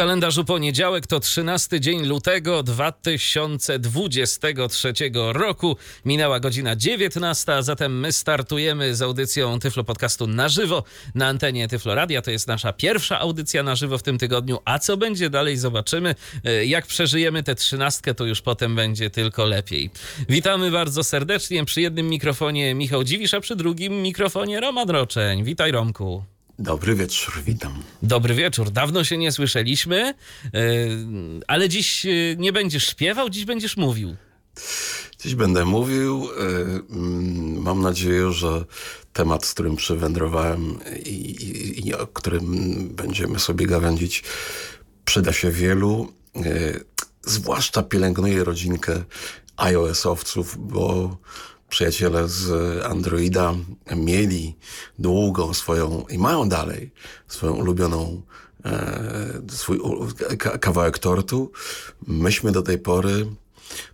Kalendarzu poniedziałek to 13 dzień lutego 2023 roku. Minęła godzina 19, a zatem my startujemy z audycją Tyflo Podcastu na żywo na antenie Tyflo Radia. To jest nasza pierwsza audycja na żywo w tym tygodniu, a co będzie dalej zobaczymy. E, Jak przeżyjemy tę trzynastkę, to już potem będzie tylko lepiej. Witamy bardzo serdecznie. Przy jednym mikrofonie Michał Dziwisz, a przy drugim mikrofonie Roman Roczeń. Witaj Romku. Dobry wieczór, witam. Dobry wieczór. Dawno się nie słyszeliśmy, yy, ale dziś yy, nie będziesz śpiewał, dziś będziesz mówił. Dziś będę mówił. y, mm, Mam nadzieję, że temat, z którym przywędrowałem i, i, i o którym będziemy sobie gawędzić, przyda się wielu. Zwłaszcza pielęgnuję rodzinkę iOS-owców, bo przyjaciele z Androida mieli długą swoją i mają dalej swoją ulubioną e, swój kawałek tortu. Myśmy do tej pory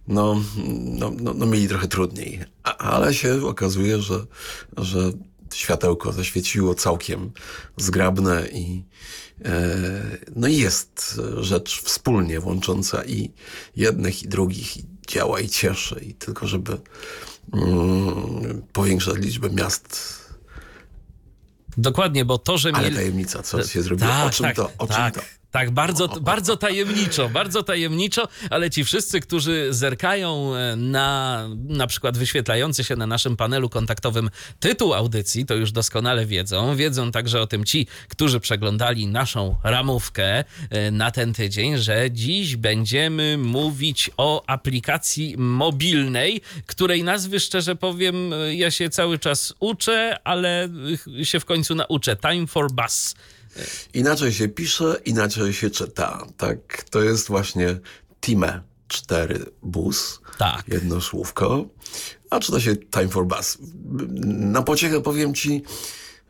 no, no, no, no mieli trochę trudniej, ale się okazuje, że, że światełko zaświeciło całkiem zgrabne i e, no jest rzecz wspólnie łącząca i jednych i drugich i działa i cieszy i tylko żeby mm, powiększać liczbę miast Dokładnie, bo to, że ale mieli... tajemnica, co się zrobiło, Tak, o czym tak, to, o czym tak. to. Tak, bardzo, bardzo tajemniczo, bardzo tajemniczo, ale ci wszyscy, którzy zerkają e, na na przykład wyświetlający się na naszym panelu kontaktowym tytuł audycji, to już doskonale wiedzą. Wiedzą także o tym ci, którzy przeglądali naszą ramówkę e, na ten tydzień, że dziś będziemy mówić o aplikacji mobilnej, której nazwy szczerze powiem, e, ja się cały czas uczę, ale się w końcu nauczę. Time for Bus. Inaczej się pisze, inaczej się czyta. Tak, to jest właśnie Time 4 bus. Tak. Jedno słówko. A czyta się Time for Bus. Na pociechę powiem ci,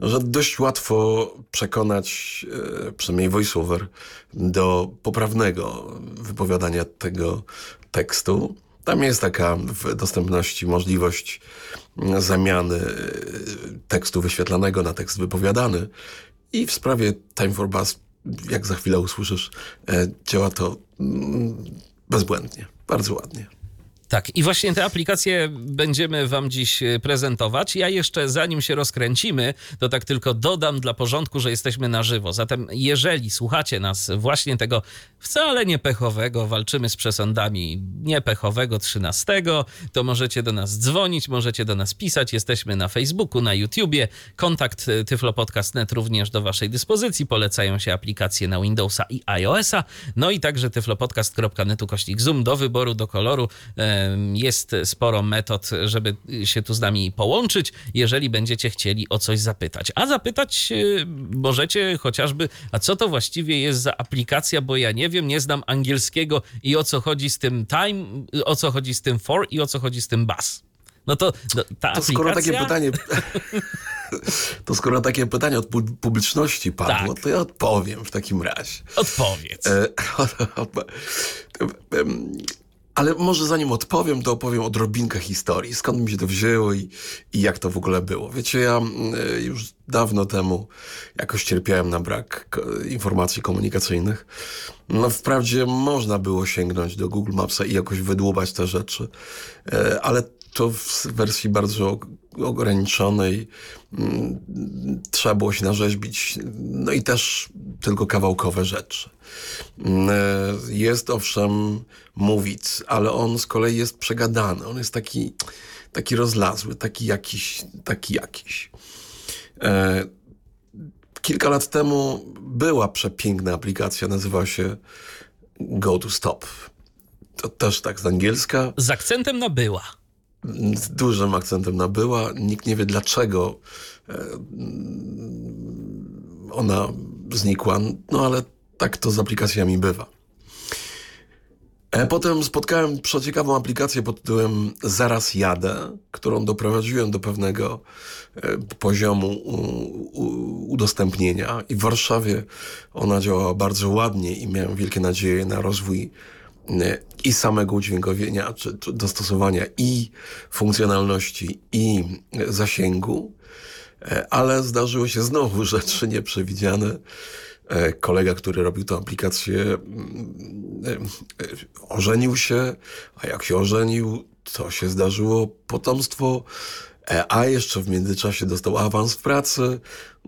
że dość łatwo przekonać, e, przynajmniej voiceover, do poprawnego wypowiadania tego tekstu. Tam jest taka w dostępności możliwość zamiany e, tekstu wyświetlanego na tekst wypowiadany. I w sprawie Time for Bus, jak za chwilę usłyszysz, e, działa to mm, bezbłędnie, bardzo ładnie. Tak, i właśnie te aplikacje będziemy Wam dziś e, prezentować. Ja jeszcze, zanim się rozkręcimy, to tak tylko dodam dla porządku, że jesteśmy na żywo. Zatem, jeżeli słuchacie nas właśnie tego wcale niepechowego, walczymy z przesądami niepechowego 13, to możecie do nas dzwonić, możecie do nas pisać. Jesteśmy na Facebooku, na YouTubie. Kontakt e, tyflopodcast.net również do Waszej dyspozycji. Polecają się aplikacje na Windowsa i iOS-a. No i także tyflopodcast.netu kośnik zoom do wyboru, do koloru. Jest sporo metod, żeby się tu z nami połączyć, jeżeli będziecie chcieli o coś zapytać. A zapytać e, możecie chociażby, a co to właściwie jest za aplikacja, bo ja nie wiem, nie znam angielskiego i o co chodzi z tym time, o co chodzi z tym for i o co chodzi z tym bus. No to no, ta To skoro takie pytanie, to skoro takie pytanie od pu- publiczności padło, Tak. to ja odpowiem w takim razie. Odpowiedz. E, Ale może zanim odpowiem, to opowiem odrobinkę historii. Skąd mi się to wzięło i, i jak to w ogóle było. Wiecie, ja mm, e, już dawno temu jakoś cierpiałem na brak informacji komunikacyjnych. No wprawdzie można było sięgnąć do Google Mapsa i jakoś wydłubać te rzeczy, e, ale to w wersji bardzo og- ograniczonej. Mm, Trzeba było się narzeźbić. No i też tylko kawałkowe rzeczy. Mm, e, Jest owszem mówic, ale on z kolei jest przegadany. On jest taki, taki rozlazły, taki jakiś, taki jakiś. E, Kilka lat temu była przepiękna aplikacja, nazywa się Go to Stop. To też tak z angielska Z akcentem na była. z dużym akcentem na była. Nikt nie wie dlaczego e, ona znikła, no ale tak to z aplikacjami bywa. E, Potem spotkałem przeciekawą aplikację pod tytułem Zaraz jadę, którą doprowadziłem do pewnego e, poziomu udostępnienia i w Warszawie ona działała bardzo ładnie i miałem wielkie nadzieje na rozwój e, i samego udźwiękowienia, czy, czy dostosowania i funkcjonalności i zasięgu, ale zdarzyły się znowu rzeczy nieprzewidziane. E, Kolega, który robił tę aplikację, mm, e, e, ożenił się, a jak się ożenił, to się zdarzyło potomstwo, a jeszcze w międzyczasie dostał awans w pracy,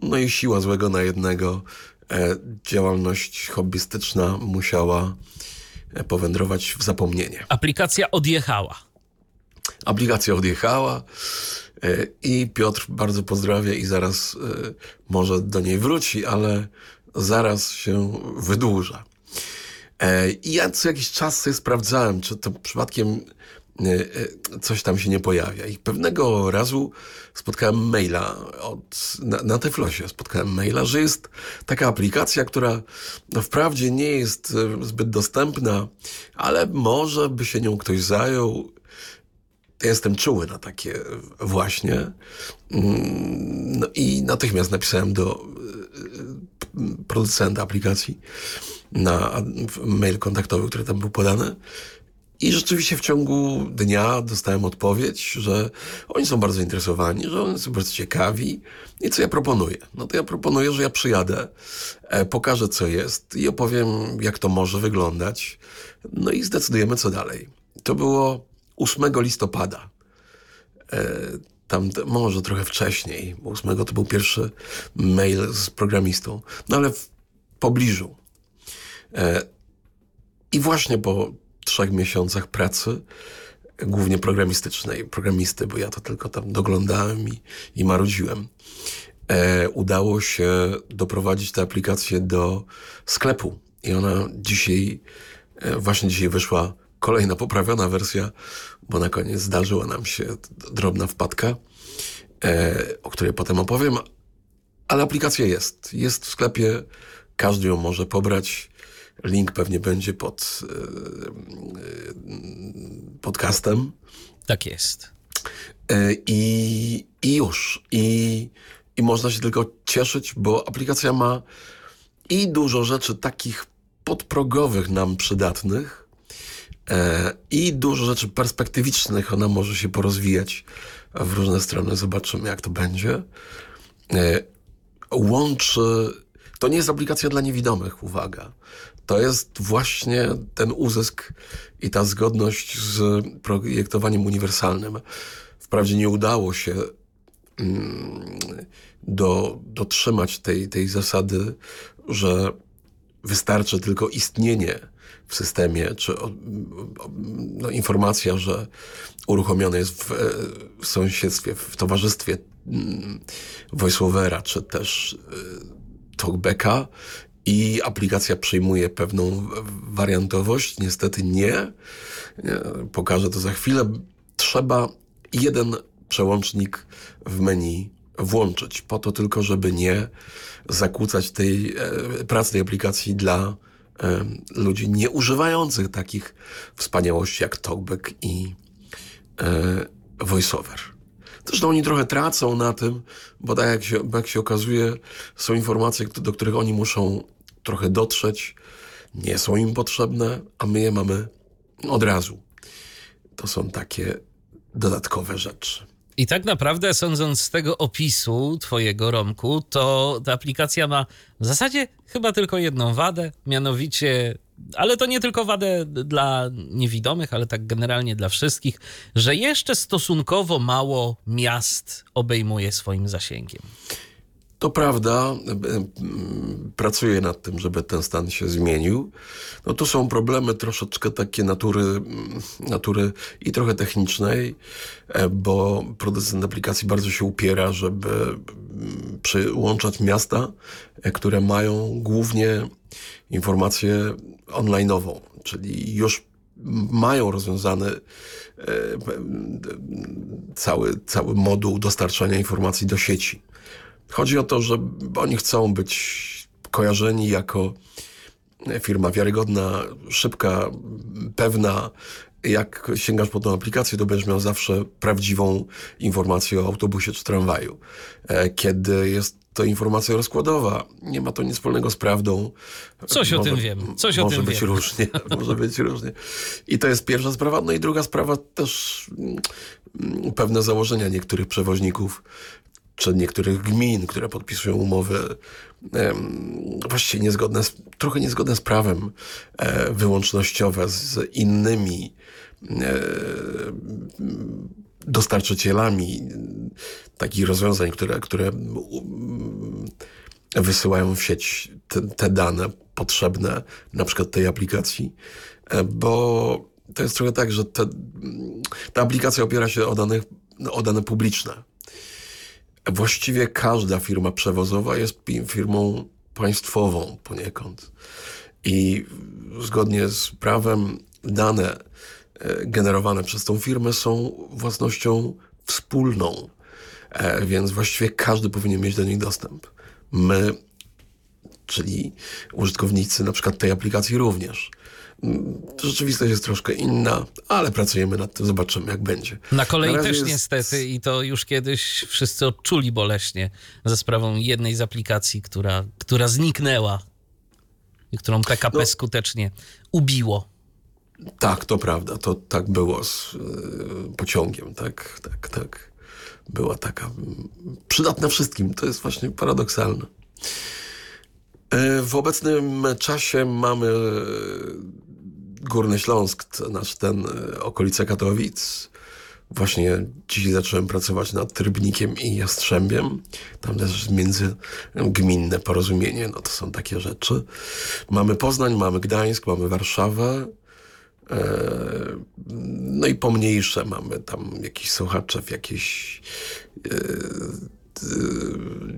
no i siła złego na jednego. Działalność hobbystyczna musiała powędrować w zapomnienie. Aplikacja odjechała. Aplikacja odjechała i Piotr bardzo pozdrawia i zaraz może do niej wróci, ale zaraz się wydłuża. E, I ja co jakiś czas sobie sprawdzałem, czy to przypadkiem e, e, coś tam się nie pojawia. I pewnego razu spotkałem maila od, na, na Tyflosie, spotkałem maila, że jest taka aplikacja, która no, wprawdzie nie jest zbyt dostępna, ale może by się nią ktoś zajął. Ja jestem czuły na takie właśnie. Mm, No i natychmiast napisałem do producenta aplikacji na mail kontaktowy, który tam był podany. I rzeczywiście w ciągu dnia dostałem odpowiedź, że oni są bardzo zainteresowani, że oni są bardzo ciekawi. I co ja proponuję? No to ja proponuję, że ja przyjadę, e, pokażę co jest i opowiem, jak to może wyglądać. No i zdecydujemy, co dalej. To było 8 listopada. E, Tam może trochę wcześniej, bo 8 to był pierwszy mail z programistą, no ale w pobliżu. E, I właśnie po trzech miesiącach pracy, głównie programistycznej, programisty, bo ja to tylko tam doglądałem i, i marudziłem, e, udało się doprowadzić tę aplikację do sklepu. I ona dzisiaj, e, właśnie dzisiaj wyszła kolejna poprawiona wersja, bo na koniec zdarzyła nam się drobna wpadka, e, o której potem opowiem, ale aplikacja jest. Jest w sklepie, każdy ją może pobrać. Link pewnie będzie pod e, e, podcastem. Tak jest. E, I, I już. I, I można się tylko cieszyć, bo aplikacja ma i dużo rzeczy takich podprogowych nam przydatnych, i dużo rzeczy perspektywicznych. Ona może się porozwijać w różne strony. Zobaczymy, jak to będzie. E, łączy. To nie jest aplikacja dla niewidomych, uwaga. To jest właśnie ten uzysk i ta zgodność z projektowaniem uniwersalnym. Wprawdzie nie udało się mm, do, dotrzymać tej, tej zasady, że wystarczy tylko istnienie w systemie, czy no, informacja, że uruchomiony jest w, e, w sąsiedztwie, w towarzystwie mm, voiceovera, czy też e, talkbacka i aplikacja przyjmuje pewną wariantowość. Niestety nie. Pokażę to za chwilę. Trzeba jeden przełącznik w menu włączyć, po to tylko, żeby nie zakłócać tej e, pracy tej aplikacji dla ludzi nie używających takich wspaniałości jak TalkBack i e, VoiceOver. Zresztą oni trochę tracą na tym, bo tak jak się, jak się okazuje, są informacje, do których oni muszą trochę dotrzeć, nie są im potrzebne, a my je mamy od razu. To są takie dodatkowe rzeczy. I tak naprawdę, sądząc z tego opisu twojego, Romku, to ta aplikacja ma w zasadzie chyba tylko jedną wadę, mianowicie, ale to nie tylko wadę dla niewidomych, ale tak generalnie dla wszystkich, że jeszcze stosunkowo mało miast obejmuje swoim zasięgiem. To prawda, e, pracuję nad tym, żeby ten stan się zmienił. No to są problemy troszeczkę takie natury, natury i trochę technicznej, e, bo producent aplikacji bardzo się upiera, żeby przyłączać miasta, e, które mają głównie informację online'ową, czyli już mają rozwiązany cały, cały moduł dostarczania informacji do sieci. Chodzi o to, że oni chcą być kojarzeni jako firma wiarygodna, szybka, pewna. Jak sięgasz po tą aplikację, to będziesz miał zawsze prawdziwą informację o autobusie czy tramwaju. E, kiedy jest to informacja rozkładowa, nie ma to nic wspólnego z prawdą. Coś może, o tym wiem. Coś może o tym być wiem. różnie. może być różnie. I to jest pierwsza sprawa. No i druga sprawa też mm, pewne założenia niektórych przewoźników czy niektórych gmin, które podpisują umowy właściwie niezgodne, z, trochę niezgodne z prawem, e, wyłącznościowe z innymi e, dostarczycielami takich rozwiązań, które, które wysyłają w sieć te, te dane potrzebne na przykład tej aplikacji, e, bo to jest trochę tak, że te, ta aplikacja opiera się o, danych, o dane publiczne właściwie każda firma przewozowa jest firmą państwową poniekąd. I zgodnie z prawem dane e, generowane przez tą firmę są własnością wspólną, e, więc właściwie każdy powinien mieć do nich dostęp. My, czyli użytkownicy na przykład tej aplikacji również. Rzeczywistość jest troszkę inna, ale pracujemy nad tym, zobaczymy jak będzie. Na kolei Na też jest... niestety i to już kiedyś wszyscy odczuli boleśnie ze sprawą jednej z aplikacji, która, która zniknęła i którą PKP no, skutecznie ubiło. Tak, to prawda, to tak było z y, pociągiem, tak, tak, tak. Była taka przydatna wszystkim, to jest właśnie paradoksalne. E, w obecnym czasie mamy Górny Śląsk, nasz ten e, okolice Katowic. Właśnie dzisiaj zacząłem pracować nad Trybnikiem i Jastrzębiem. Tam też międzygminne porozumienie, no to są takie rzeczy. Mamy Poznań, mamy Gdańsk, mamy Warszawę. E, no i pomniejsze mamy tam jakiś Sochaczew, jakieś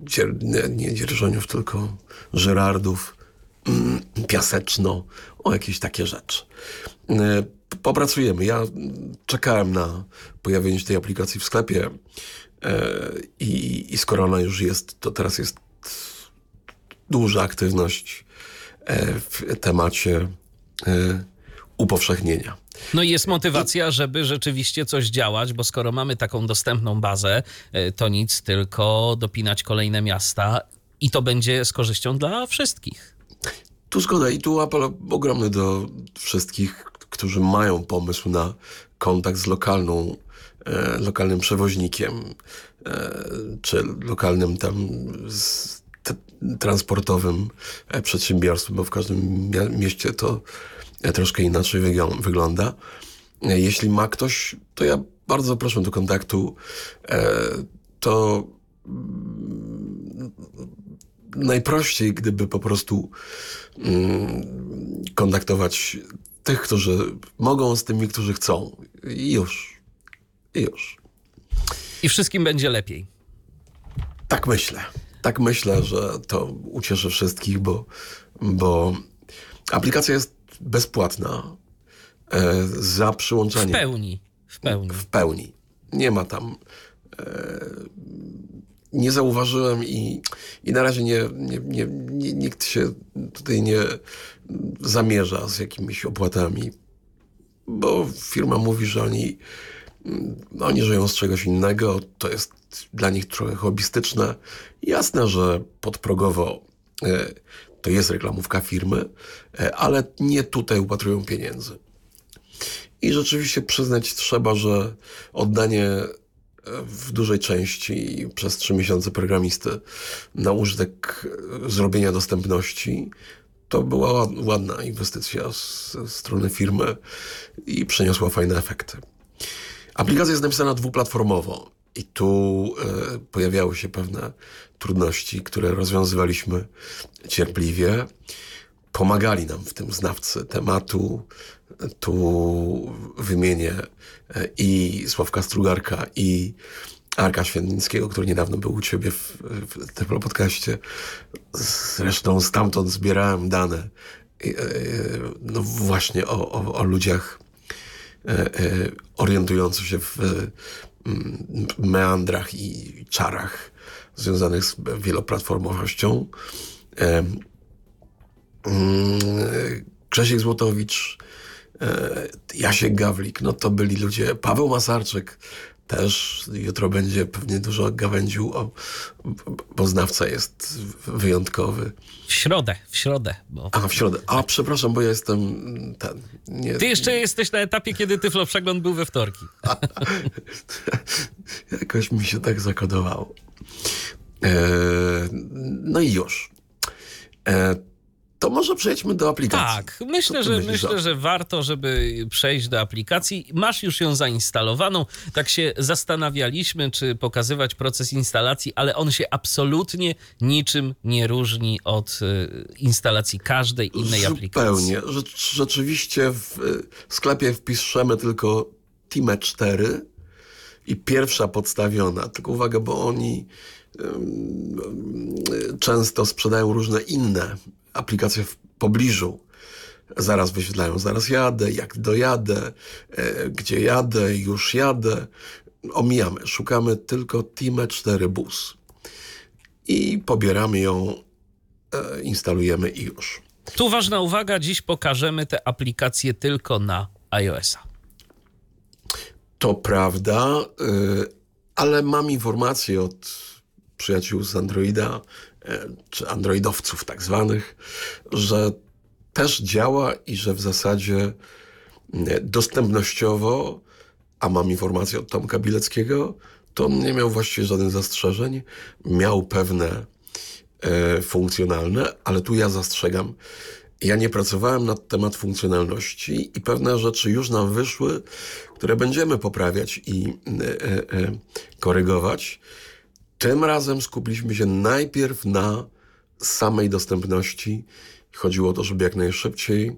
dzier, nie, nie Dzierżoniów, tylko Żerardów, mm, Piaseczno, o jakieś takie rzeczy. E, popracujemy. Ja czekałem na pojawienie się tej aplikacji w sklepie e, i, i skoro ona już jest, to teraz jest duża aktywność e, w temacie upowszechnienia. No i jest motywacja, żeby rzeczywiście coś działać, bo skoro mamy taką dostępną bazę, to nic, tylko dopinać kolejne miasta i to będzie z korzyścią dla wszystkich. Tu zgoda i tu apel ogromny do wszystkich, którzy mają pomysł na kontakt z lokalną, e, lokalnym przewoźnikiem, e, czy lokalnym tam z, te, transportowym e, przedsiębiorstwem, bo w każdym mieście to troszkę inaczej wygląda. Jeśli ma ktoś, to ja bardzo proszę do kontaktu. E, to najprościej, gdyby po prostu mm, kontaktować tych, którzy mogą z tymi, którzy chcą. I już. I już. I wszystkim będzie lepiej. Tak myślę. Tak myślę, że to ucieszy wszystkich, bo, bo aplikacja jest bezpłatna e, za przyłączanie. W pełni. W pełni. W pełni. Nie ma tam. E, nie zauważyłem i, i na razie nie, nie, nie, nie, nikt się tutaj nie zamierza z jakimiś opłatami, bo firma mówi, że oni, no, oni żyją z czegoś innego, to jest dla nich trochę hobbystyczne. Jasne, że podprogowo e, to jest reklamówka firmy, e, ale nie tutaj upatrują pieniędzy. I rzeczywiście przyznać trzeba, że oddanie w dużej części przez trzy miesiące programisty na użytek zrobienia dostępności to była ładna inwestycja ze strony firmy i przyniosła fajne efekty. Aplikacja jest napisana dwuplatformowo i tu y, pojawiały się pewne trudności, które rozwiązywaliśmy cierpliwie. Pomagali nam w tym znawcy tematu. Tu wymienię e, i Sławka Strugarka, i Arka Świętnickiego, który niedawno był u ciebie w, w tym podcaście. Zresztą stamtąd zbierałem dane e, no właśnie o, o, o ludziach orientujących się w meandrach i czarach związanych z wieloplatformowością. mm, Grzesiek Złotowicz, e, Jasiek Gawlik, no to byli ludzie, Paweł Masarczyk też, jutro będzie pewnie dużo gawędził, o, bo znawca jest wyjątkowy. W środę, w środę. Bo... A, w środę. A, przepraszam, bo ja jestem ten... Nie, Ty jeszcze jesteś na etapie, kiedy Tyflo Przegląd był we wtorki. Jakoś mi się tak zakodowało. E, no i już. E, to może przejdźmy do aplikacji. Tak, myślę, że, myślę, że warto, żeby przejść do aplikacji. Masz już ją zainstalowaną. Tak się zastanawialiśmy, czy pokazywać proces instalacji, ale on się absolutnie niczym nie różni od y, instalacji każdej innej aplikacji. Zupełnie. Rzecz, rzeczywiście w sklepie wpiszemy tylko Time 4 i pierwsza podstawiona. Tylko uwaga, bo oni często sprzedają różne inne aplikacje w pobliżu. Zaraz wyświetlają, zaraz jadę, jak dojadę, e, gdzie jadę, już jadę. Omijamy, szukamy tylko Time 4 Bus. I pobieramy ją, e, instalujemy i już. Tu ważna uwaga, dziś pokażemy te aplikacje tylko na iOS-a. To prawda, y, ale mam informacje od przyjaciół z Androida, czy androidowców tak zwanych, że też działa i że w zasadzie dostępnościowo, a mam informację od Tomka Bileckiego, to on nie miał właściwie żadnych zastrzeżeń. Miał pewne e, funkcjonalne, ale tu ja zastrzegam. Ja nie pracowałem nad temat funkcjonalności i pewne rzeczy już nam wyszły, które będziemy poprawiać i e, e, e, korygować. Tym razem skupiliśmy się najpierw na samej dostępności. Chodziło o to, żeby jak najszybciej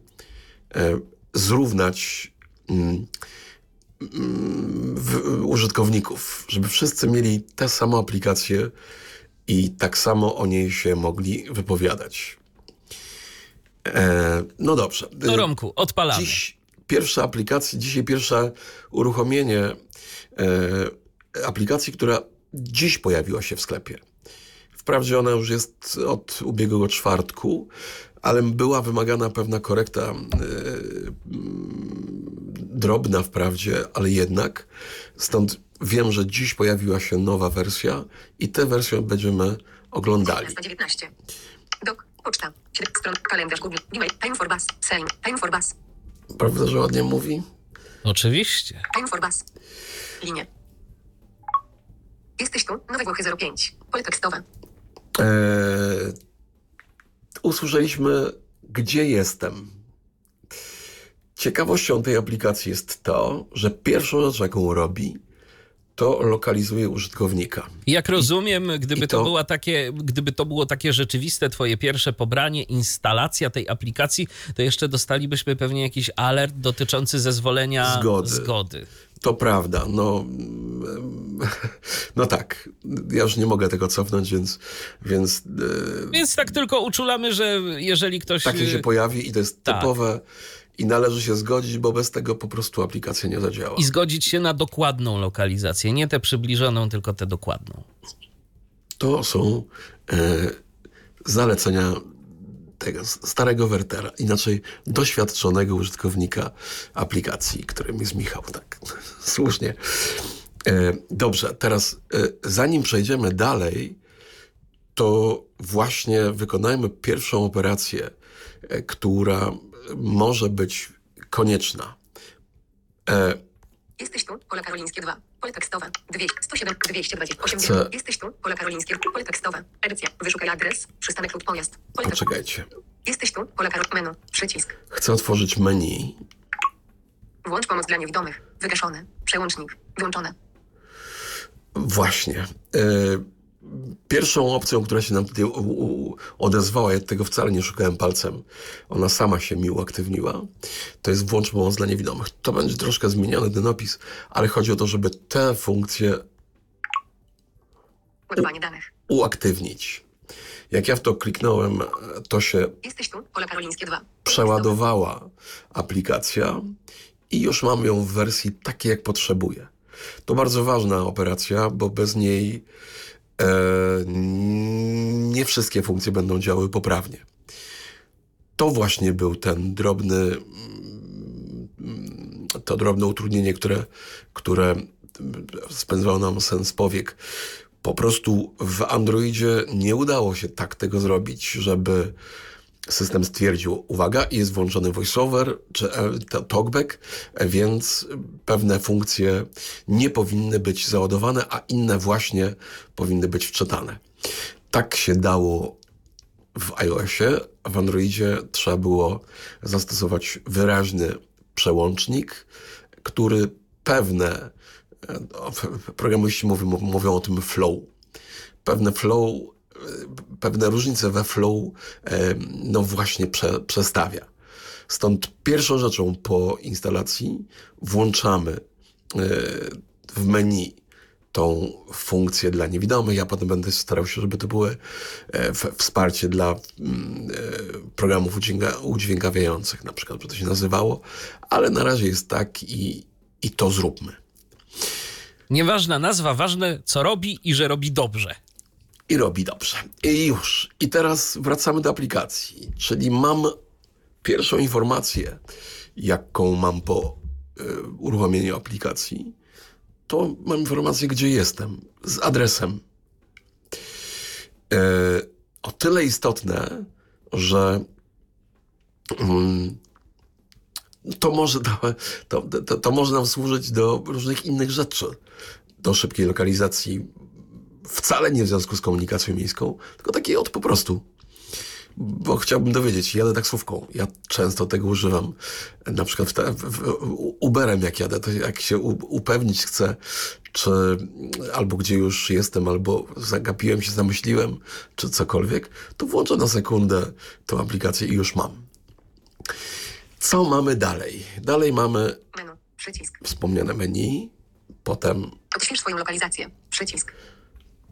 e, zrównać mm, mm, w, użytkowników, żeby wszyscy mieli tę samą aplikację i tak samo o niej się mogli wypowiadać. E, no dobrze. No Romku, odpalamy. Dziś pierwsza aplikacja, dzisiaj pierwsze uruchomienie e, aplikacji, która dziś pojawiła się w sklepie. Wprawdzie ona już jest od ubiegłego czwartku, ale była wymagana pewna korekta e, mm, drobna wprawdzie, ale jednak. Stąd wiem, że dziś pojawiła się nowa wersja i tę wersję będziemy oglądali. 19. Dok, poczta, 7 stron, kalendarz, Google, Gmail, Time for Bus, Sejm, Time for Bus, Prawda, że ładnie mówi? Oczywiście. Time for Bus. Linie. Jesteś tu, Nowe Włochy 05. Pole tekstowe. Eee, usłyszeliśmy, gdzie jestem. Ciekawością tej aplikacji jest to, że pierwszą rzecz, jaką robi, to lokalizuje użytkownika. Jak rozumiem, gdyby to, to- była takie, gdyby to było takie rzeczywiste twoje pierwsze pobranie, instalacja tej aplikacji, to jeszcze dostalibyśmy pewnie jakiś alert dotyczący zezwolenia Zgody. zgody. To prawda, no, no tak. Ja już nie mogę tego cofnąć, więc, więc e, Więc tak tylko uczulamy, że jeżeli ktoś... takie się pojawi i to jest tak. typowe i należy się zgodzić, bo bez tego po prostu aplikacja nie zadziała. I zgodzić się na dokładną lokalizację, nie tę przybliżoną, tylko tę dokładną. To są e, zalecenia tego starego Wertera, inaczej doświadczonego użytkownika aplikacji, którym jest Michał. Tak, słusznie. E, dobrze, teraz e, zanim przejdziemy dalej, to właśnie wykonajmy pierwszą operację, e, która może być konieczna. E, Jesteś tu, pole karolińskie 2. Pole tekstowe. 200, 107, 228. Chcę- Jesteś tu, pole karolińskie, pole tekstowe. Edycja, wyszukaj adres, przystanek lub pojazd. Pole poczekajcie. Jesteś tu, pole karol... menu, przycisk. Chcę otworzyć menu. Włącz pomoc dla niewidomych. Wygaszone. Przełącznik. Wyłączone. Właśnie. E, Pierwszą opcją, która się nam tutaj odezwała, ja tego wcale nie szukałem palcem, ona sama się mi uaktywniła, to jest włącz pomoc dla niewidomych. To będzie troszkę zmieniony ten opis, ale chodzi o to, żeby tę funkcję Ładowanie danych. uaktywnić. Jak ja w to kliknąłem, to się Jesteś tu, pole karolińskie 2. przeładowała aplikacja i już mam ją w wersji takiej, jak potrzebuję. To bardzo ważna operacja, bo bez niej nie wszystkie funkcje będą działały poprawnie. to właśnie był ten drobny, mm, to drobne utrudnienie, które, które spędzało nam sens powiek. Po prostu w Androidzie nie udało się tak tego zrobić, żeby system stwierdził, uwaga, jest włączony voiceover czy e, talkback, więc pewne funkcje nie powinny być załadowane, a inne właśnie powinny być wczytane. Tak się dało w iOSie, a w Androidzie trzeba było zastosować wyraźny przełącznik, który pewne, e, programiści mówią, mówią o tym flow, pewne flow, e, pewne różnice we flow, e, no właśnie prze, przestawia. Stąd pierwszą rzeczą po instalacji włączamy w menu tą funkcję dla niewidomych. Ja potem będę starał się, żeby to były e, wsparcie dla mm, e, programów udźwiękawiających, na przykład, by to się nazywało, ale na razie jest tak i, i to zróbmy. Nieważna nazwa, ważne co robi i że robi dobrze. I robi dobrze. I już. I teraz wracamy do aplikacji, czyli mam pierwszą informację, jaką mam po y, uruchomieniu aplikacji to mam informację, gdzie jestem, z adresem. E, o tyle istotne, że mm, to, może, to, to, to może nam służyć do różnych innych rzeczy. Do szybkiej lokalizacji, wcale nie w związku z komunikacją miejską, tylko takiej od po prostu bo chciałbym dowiedzieć, jadę taksówką. Ja często tego używam. Na przykład w te, w, Uberem jak jadę, to jak się upewnić chcę, czy albo gdzie już jestem, albo zagapiłem się, zamyśliłem, czy cokolwiek, to włączę na sekundę tą aplikację i już mam. Co mamy dalej? Dalej mamy menu, przycisk. wspomniane menu, potem Odśwież swoją lokalizację, przycisk.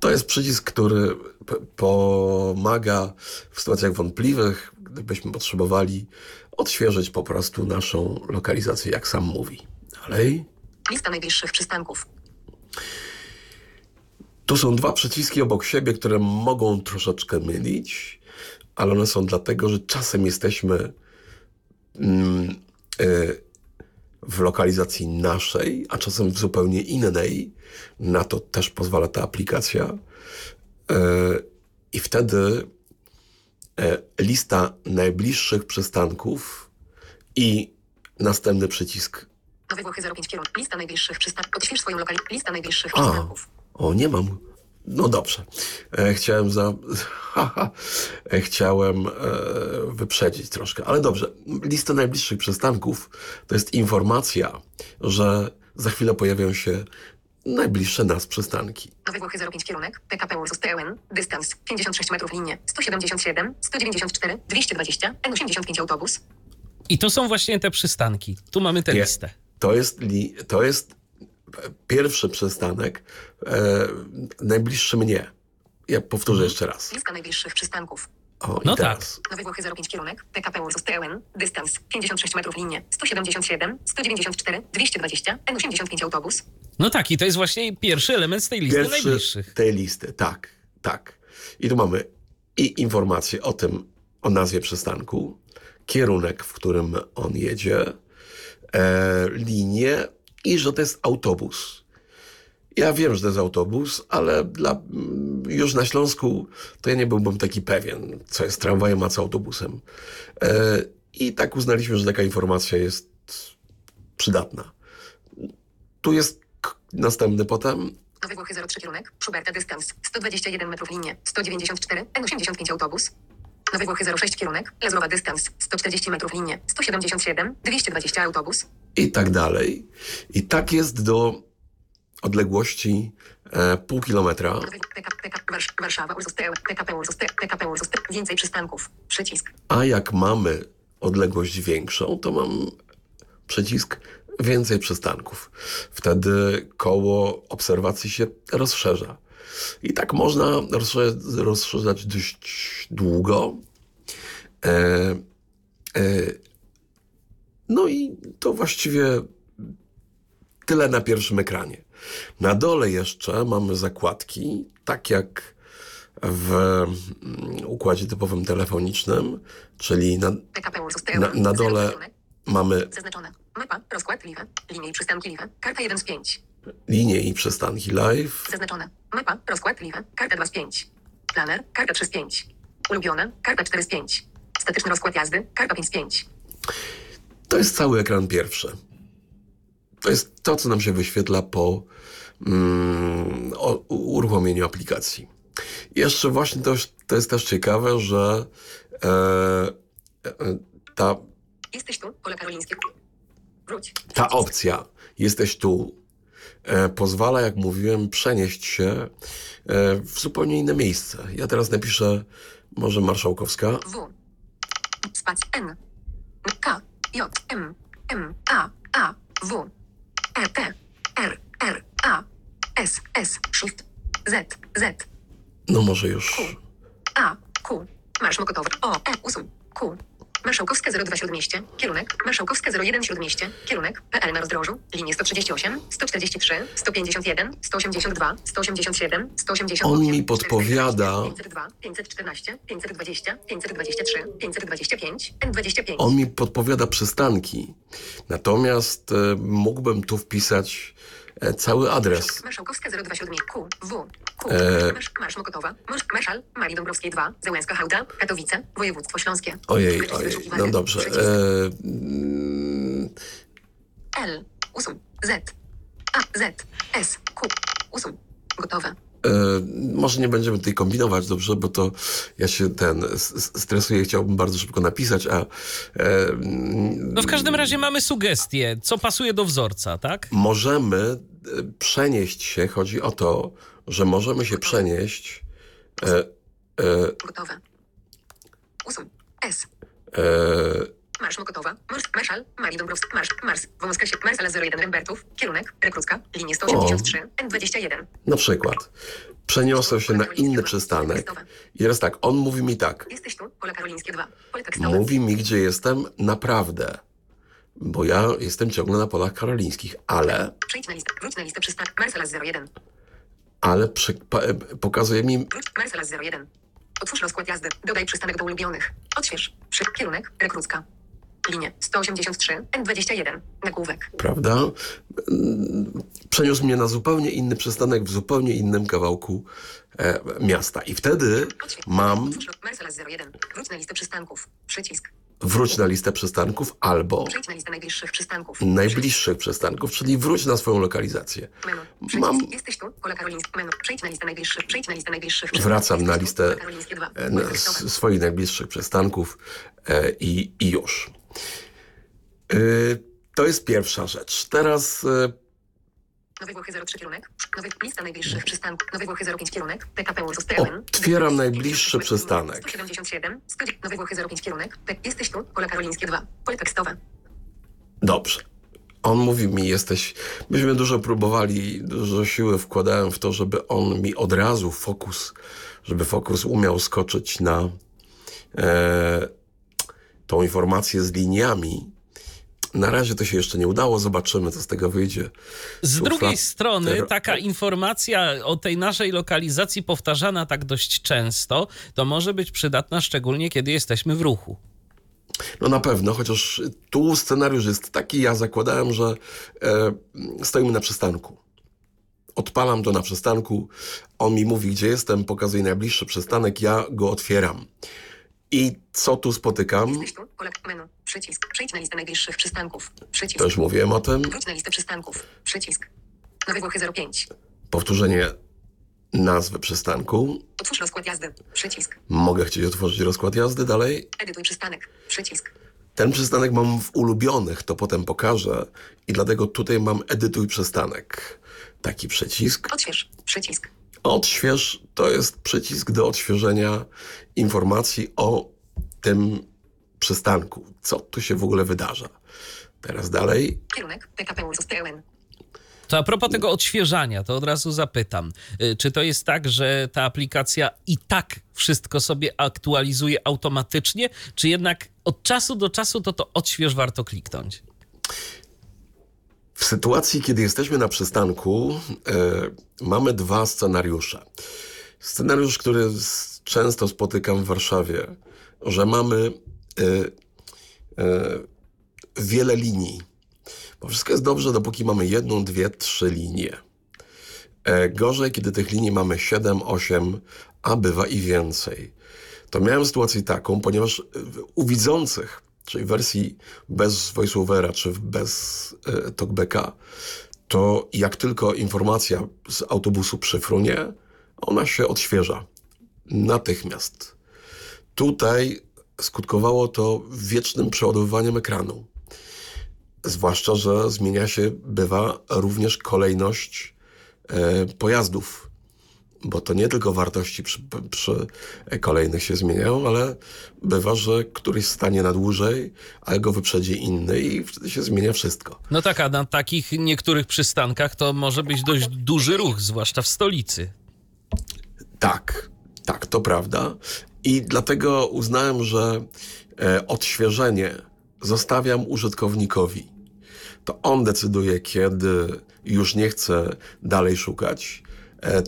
To jest przycisk, który pomaga w sytuacjach wątpliwych, gdybyśmy potrzebowali odświeżyć po prostu naszą lokalizację, jak sam mówi. Dalej. Lista najbliższych przystanków. Tu są dwa przyciski obok siebie, które mogą troszeczkę mylić, ale one są dlatego, że czasem jesteśmy mm, y, w lokalizacji naszej, a czasem w zupełnie innej. Na to też pozwala ta aplikacja. E, I wtedy e, lista najbliższych przystanków i następny przycisk. Nowe Włochy 05 kierunków. Lista najbliższych przystanków. Odśwież swoją lokalizację. Lista najbliższych przystanków. O, nie mam. No dobrze. E, chciałem za... e, chciałem e, wyprzedzić troszkę, ale dobrze. Lista najbliższych przystanków to jest informacja, że za chwilę pojawią się najbliższe nas przystanki. Nowe Włochy 05 kierunek. PKP Ursus PLN. Dystans 56 metrów linie. 177, 194, 220, N85 autobus. I to są właśnie te przystanki. Tu mamy tę listę. To jest, li, to jest pierwszy przystanek, e, najbliższy mnie. Ja powtórzę jeszcze raz. Lista najbliższych przystanków. O, No i teraz. Nowe Włochy 05 kierunek. PKP Ursus PLN. Dystans 56 metrów linie. 177, 194, 220, N85 autobus. No tak, i to jest właśnie pierwszy element z tej listy Pierwszy najbliższych. tej listy, tak, tak. I tu mamy i informacje o tym, o nazwie przystanku, kierunek, w którym on jedzie, e, linię i że to jest autobus. Ja wiem, że to jest autobus, ale dla, mm, już na Śląsku to ja nie byłbym taki pewien, co jest tramwajem, a co autobusem. E, I tak uznaliśmy, że taka informacja jest przydatna. Tu jest następny potem. Nowe Włochy 03 kierunek. Schuberta dystans 121 metrów linie. 194, N85 autobus. Nowe Włochy 06 kierunek. Lazrowa dystans 140 metrów linie. 177, 220 autobus. i tak dalej. I tak jest do odległości e, pół kilometra. Warszawa, PKP PKP Więcej przystanków. Przycisk. A jak mamy odległość większą, to mam przycisk więcej przystanków. Wtedy koło obserwacji się rozszerza. I tak można rozszerzać, dość długo. E, e, no i to właściwie tyle na pierwszym ekranie. Na dole jeszcze mamy zakładki, tak jak w mm, układzie typowym telefonicznym, czyli na, na, na dole mamy Zaznaczone. Mapa, rozkład, liwe. Linie i przystanki, liwe. Karta 1 z 5. linie i przystanki live. Zaznaczone. Mapa, rozkład, liwe. Karta 2 z 5. Planer, karta 3 z 5. Ulubione, karta 4 z 5. Statyczny rozkład jazdy, karta 5 z 5. To jest cały ekran pierwszy. To jest to, co nam się wyświetla po mm, o, uruchomieniu aplikacji. Jeszcze właśnie to, to jest też ciekawe, że e, e, ta, Jesteś tu, pole karolińskie. Wróć. ta opcja jesteś tu pozwala, jak mówiłem, przenieść się e, w zupełnie inne miejsce. Ja teraz napiszę może Marszałkowska. W. Spac N. K. J. M. M. A. A. W. E. T. R. R. A. S. S. Shift. Z. Z. No może już. A. Q. Marsz Mokotowy. O. E. Usuń. Q. Marszałkowska 02 Śródmieście. Kierunek. Marszałkowska 01 Śródmieście. Kierunek. PL na rozdrożu. Linie 138, 143, 151, 182, 187, 188. On mi podpowiada- 502, 514, 520, 523, 525, N25. On mi podpowiada przystanki. Natomiast e, mógłbym tu wpisać cały adres. Marszałkowska 02 Śródmieście. Q. W. Q. E. Marsz, Marsz Mokotowa. Marsz, Marszal. Marii Dąbrowskiej 2. Załęska Hałda. Katowice. Województwo Śląskie. Ojej, ojej. No dobrze. E, L. Usuń. Z. A. Z. S. Q. Usuń. Gotowe. e, może nie będziemy tutaj kombinować, dobrze, bo to ja się ten stresuję, chciałbym bardzo szybko napisać, a e, No w każdym razie mamy sugestie, co pasuje do wzorca, tak? możemy e, przenieść się, chodzi o to, że możemy się przenieść e, e, Gotowe. Usuń. S. e, Marsz Mokotowa. Marsz. Marszal. Marii Dąbrowska. Marsz. Mars. Wąska się. Marsala 01 Rembertów. Kierunek. Rekrucka. Linie 183. N21. na przykład. Przeniosę się na inny przystanek. I teraz tak, on mówi mi tak. Jesteś tu. Pole karolińskie 2. Pole tekstowe. Mówi mi, gdzie jestem naprawdę. Bo ja jestem ciągle na polach karolińskich, ale, Przejdź na listę. Wróć na listę przystanek. Marsala 01. ale przy, pa, e, pokazuje mi, Wróć. Marsala 01. Otwórz rozkład jazdy. Dodaj przystanek do ulubionych. Odśwież. Przy. Kierunek. Rekrucka. Linie 183. N21. Nagłówek. prawda? Mm, Przeniósł mnie na zupełnie inny przystanek w zupełnie innym kawałku e, miasta. I wtedy Odśwież. mam Otwórz ro- Marsala 01. Wróć na listę przystanków. Przycisk. Wróć na listę przystanków albo Przejdź na listę najbliższych przystanków. najbliższych przystanków, czyli wróć na swoją lokalizację. Menu. Przycisk. Mam Jesteś tu. Menu. Przejdź na listę najbliższych. Przejdź na listę najbliższych Wracam na Jesteś tu. listę Pole karolińskie 2. e, na, s- swoich najbliższych przystanków e, i, i już. E, to jest pierwsza rzecz. Teraz e, Nowe Włochy 03 kierunek. Nowy, lista najbliższych przystanków. Nowe Włochy 05 kierunek. PKP Ursus PLN. Otwieram najbliższy przystanek. 177. 100, Nowe Włochy 05 kierunek. Te- Jesteś tu. Pole karolińskie 2. Pole tekstowe. Dobrze. On mówi mi, jesteś. Myśmy dużo próbowali, dużo siły wkładałem w to, żeby on mi od razu fokus, żeby fokus umiał skoczyć na e, tą informację z liniami. Na razie to się jeszcze nie udało, zobaczymy, co z tego wyjdzie. Z Sufla- drugiej strony, taka informacja o tej naszej lokalizacji powtarzana tak dość często, to może być przydatna, szczególnie kiedy jesteśmy w ruchu. No na pewno, chociaż tu scenariusz jest taki, ja zakładałem, że e, stoimy na przystanku. Odpalam to na przystanku, on mi mówi, gdzie jestem, pokazuje najbliższy przystanek, ja go otwieram. I co tu spotykam? Jesteś tu. Pole menu. Przycisk. Przejdź na listę najbliższych przystanków. Przycisk. To już mówiłem o tym. Wróć na listę przystanków. Przycisk. Nowe Włochy 05. Powtórzenie nazwy przystanku. Otwórz rozkład jazdy. Przycisk. Mogę chcieć otworzyć rozkład jazdy dalej. Edytuj przystanek. Przycisk. Ten przystanek mam w ulubionych, to potem pokażę. I dlatego tutaj mam edytuj przystanek. Taki przycisk. Odśwież. Przycisk. Odśwież to jest przycisk do odświeżenia informacji o tym przystanku. Co tu się w ogóle wydarza? Teraz dalej. Kierunek. PKP PLN. To a propos tego odświeżania, to od razu zapytam, y, czy to jest tak, że ta aplikacja i tak wszystko sobie aktualizuje automatycznie, czy jednak od czasu do czasu to to odśwież warto kliknąć? W sytuacji, kiedy jesteśmy na przystanku, e, mamy dwa scenariusze. Scenariusz, który często spotykam w Warszawie, że mamy y, y, wiele linii. Bo wszystko jest dobrze, dopóki mamy jedną, dwie, trzy linie. E, gorzej, kiedy tych linii mamy 7, 8, a bywa i więcej. To miałem sytuację taką, ponieważ u widzących, czyli wersji bez voiceovera, czy bez y, talkbacka, to jak tylko informacja z autobusu przyfrunie, ona się odświeża natychmiast. Tutaj skutkowało to wiecznym przeładowywaniem ekranu. Zwłaszcza, że zmienia się, bywa również kolejność e, pojazdów, bo to nie tylko wartości przy, przy kolejnych się zmieniają, ale bywa, że któryś stanie na dłużej, a go wyprzedzi inny i wtedy się zmienia wszystko. No tak, a na takich niektórych przystankach to może być dość duży ruch, zwłaszcza w stolicy. Tak, tak, to prawda. I dlatego uznałem, że e, odświeżenie zostawiam użytkownikowi. To on decyduje, kiedy już nie chce dalej szukać,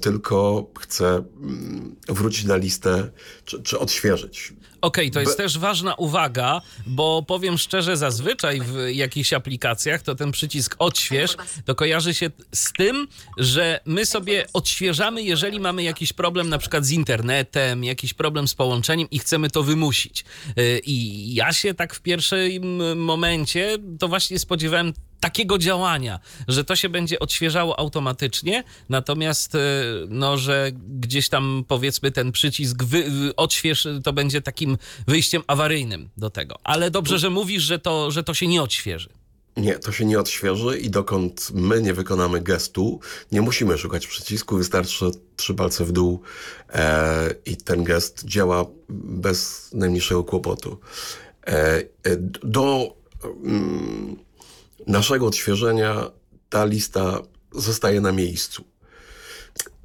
tylko chce mm, wrócić na listę czy, czy odświeżyć. Okej, to jest Be- też ważna uwaga, bo powiem szczerze, zazwyczaj w jakichś aplikacjach to ten przycisk odśwież to kojarzy się z tym, że my sobie odświeżamy, jeżeli mamy jakiś problem na przykład z internetem, jakiś problem z połączeniem i chcemy to wymusić. Yy, I ja się tak w pierwszym momencie to właśnie spodziewałem takiego działania, że to się będzie odświeżało automatycznie, natomiast e, no, że gdzieś tam powiedzmy ten przycisk wy, odśwież to będzie takim wyjściem awaryjnym do tego. Ale dobrze, że mówisz, że to, że to się nie odświeży. Nie, to się nie odświeży i dokąd my nie wykonamy gestu, nie musimy szukać przycisku, wystarczy trzy palce w dół e, i ten gest działa bez najmniejszego kłopotu. E, e, do mm, naszego odświeżenia ta lista zostaje na miejscu.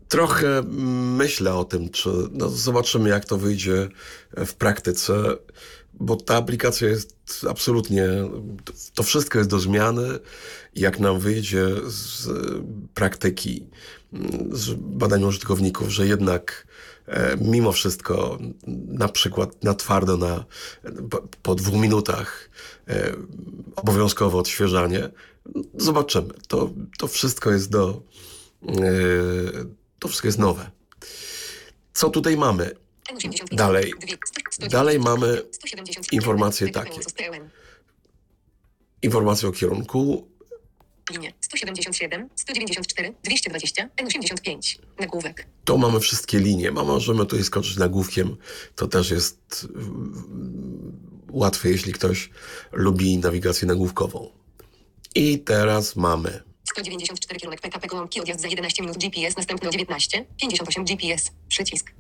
Trochę myślę o tym, czy no zobaczymy, jak to wyjdzie w praktyce, bo ta aplikacja jest absolutnie, to wszystko jest do zmiany. Jak nam wyjdzie z praktyki, z badań użytkowników, że jednak e, mimo wszystko, na przykład na twardo, na, po, dwóch minutach obowiązkowe odświeżanie, zobaczymy. To, to wszystko jest do, e, to wszystko jest nowe. Co tutaj mamy? Dalej. Dalej mamy informacje takie. Informacje o kierunku. Linie 177, 194, 220, N85. Nagłówek. To mamy wszystkie linie. Możemy tutaj skoczyć nagłówkiem. To też jest łatwe, jeśli ktoś lubi nawigację nagłówkową. I teraz mamy 194 kierunek PKP Gołąbki, odjazd za 11 minut GPS, następny o 19, 58 GPS. Przycisk.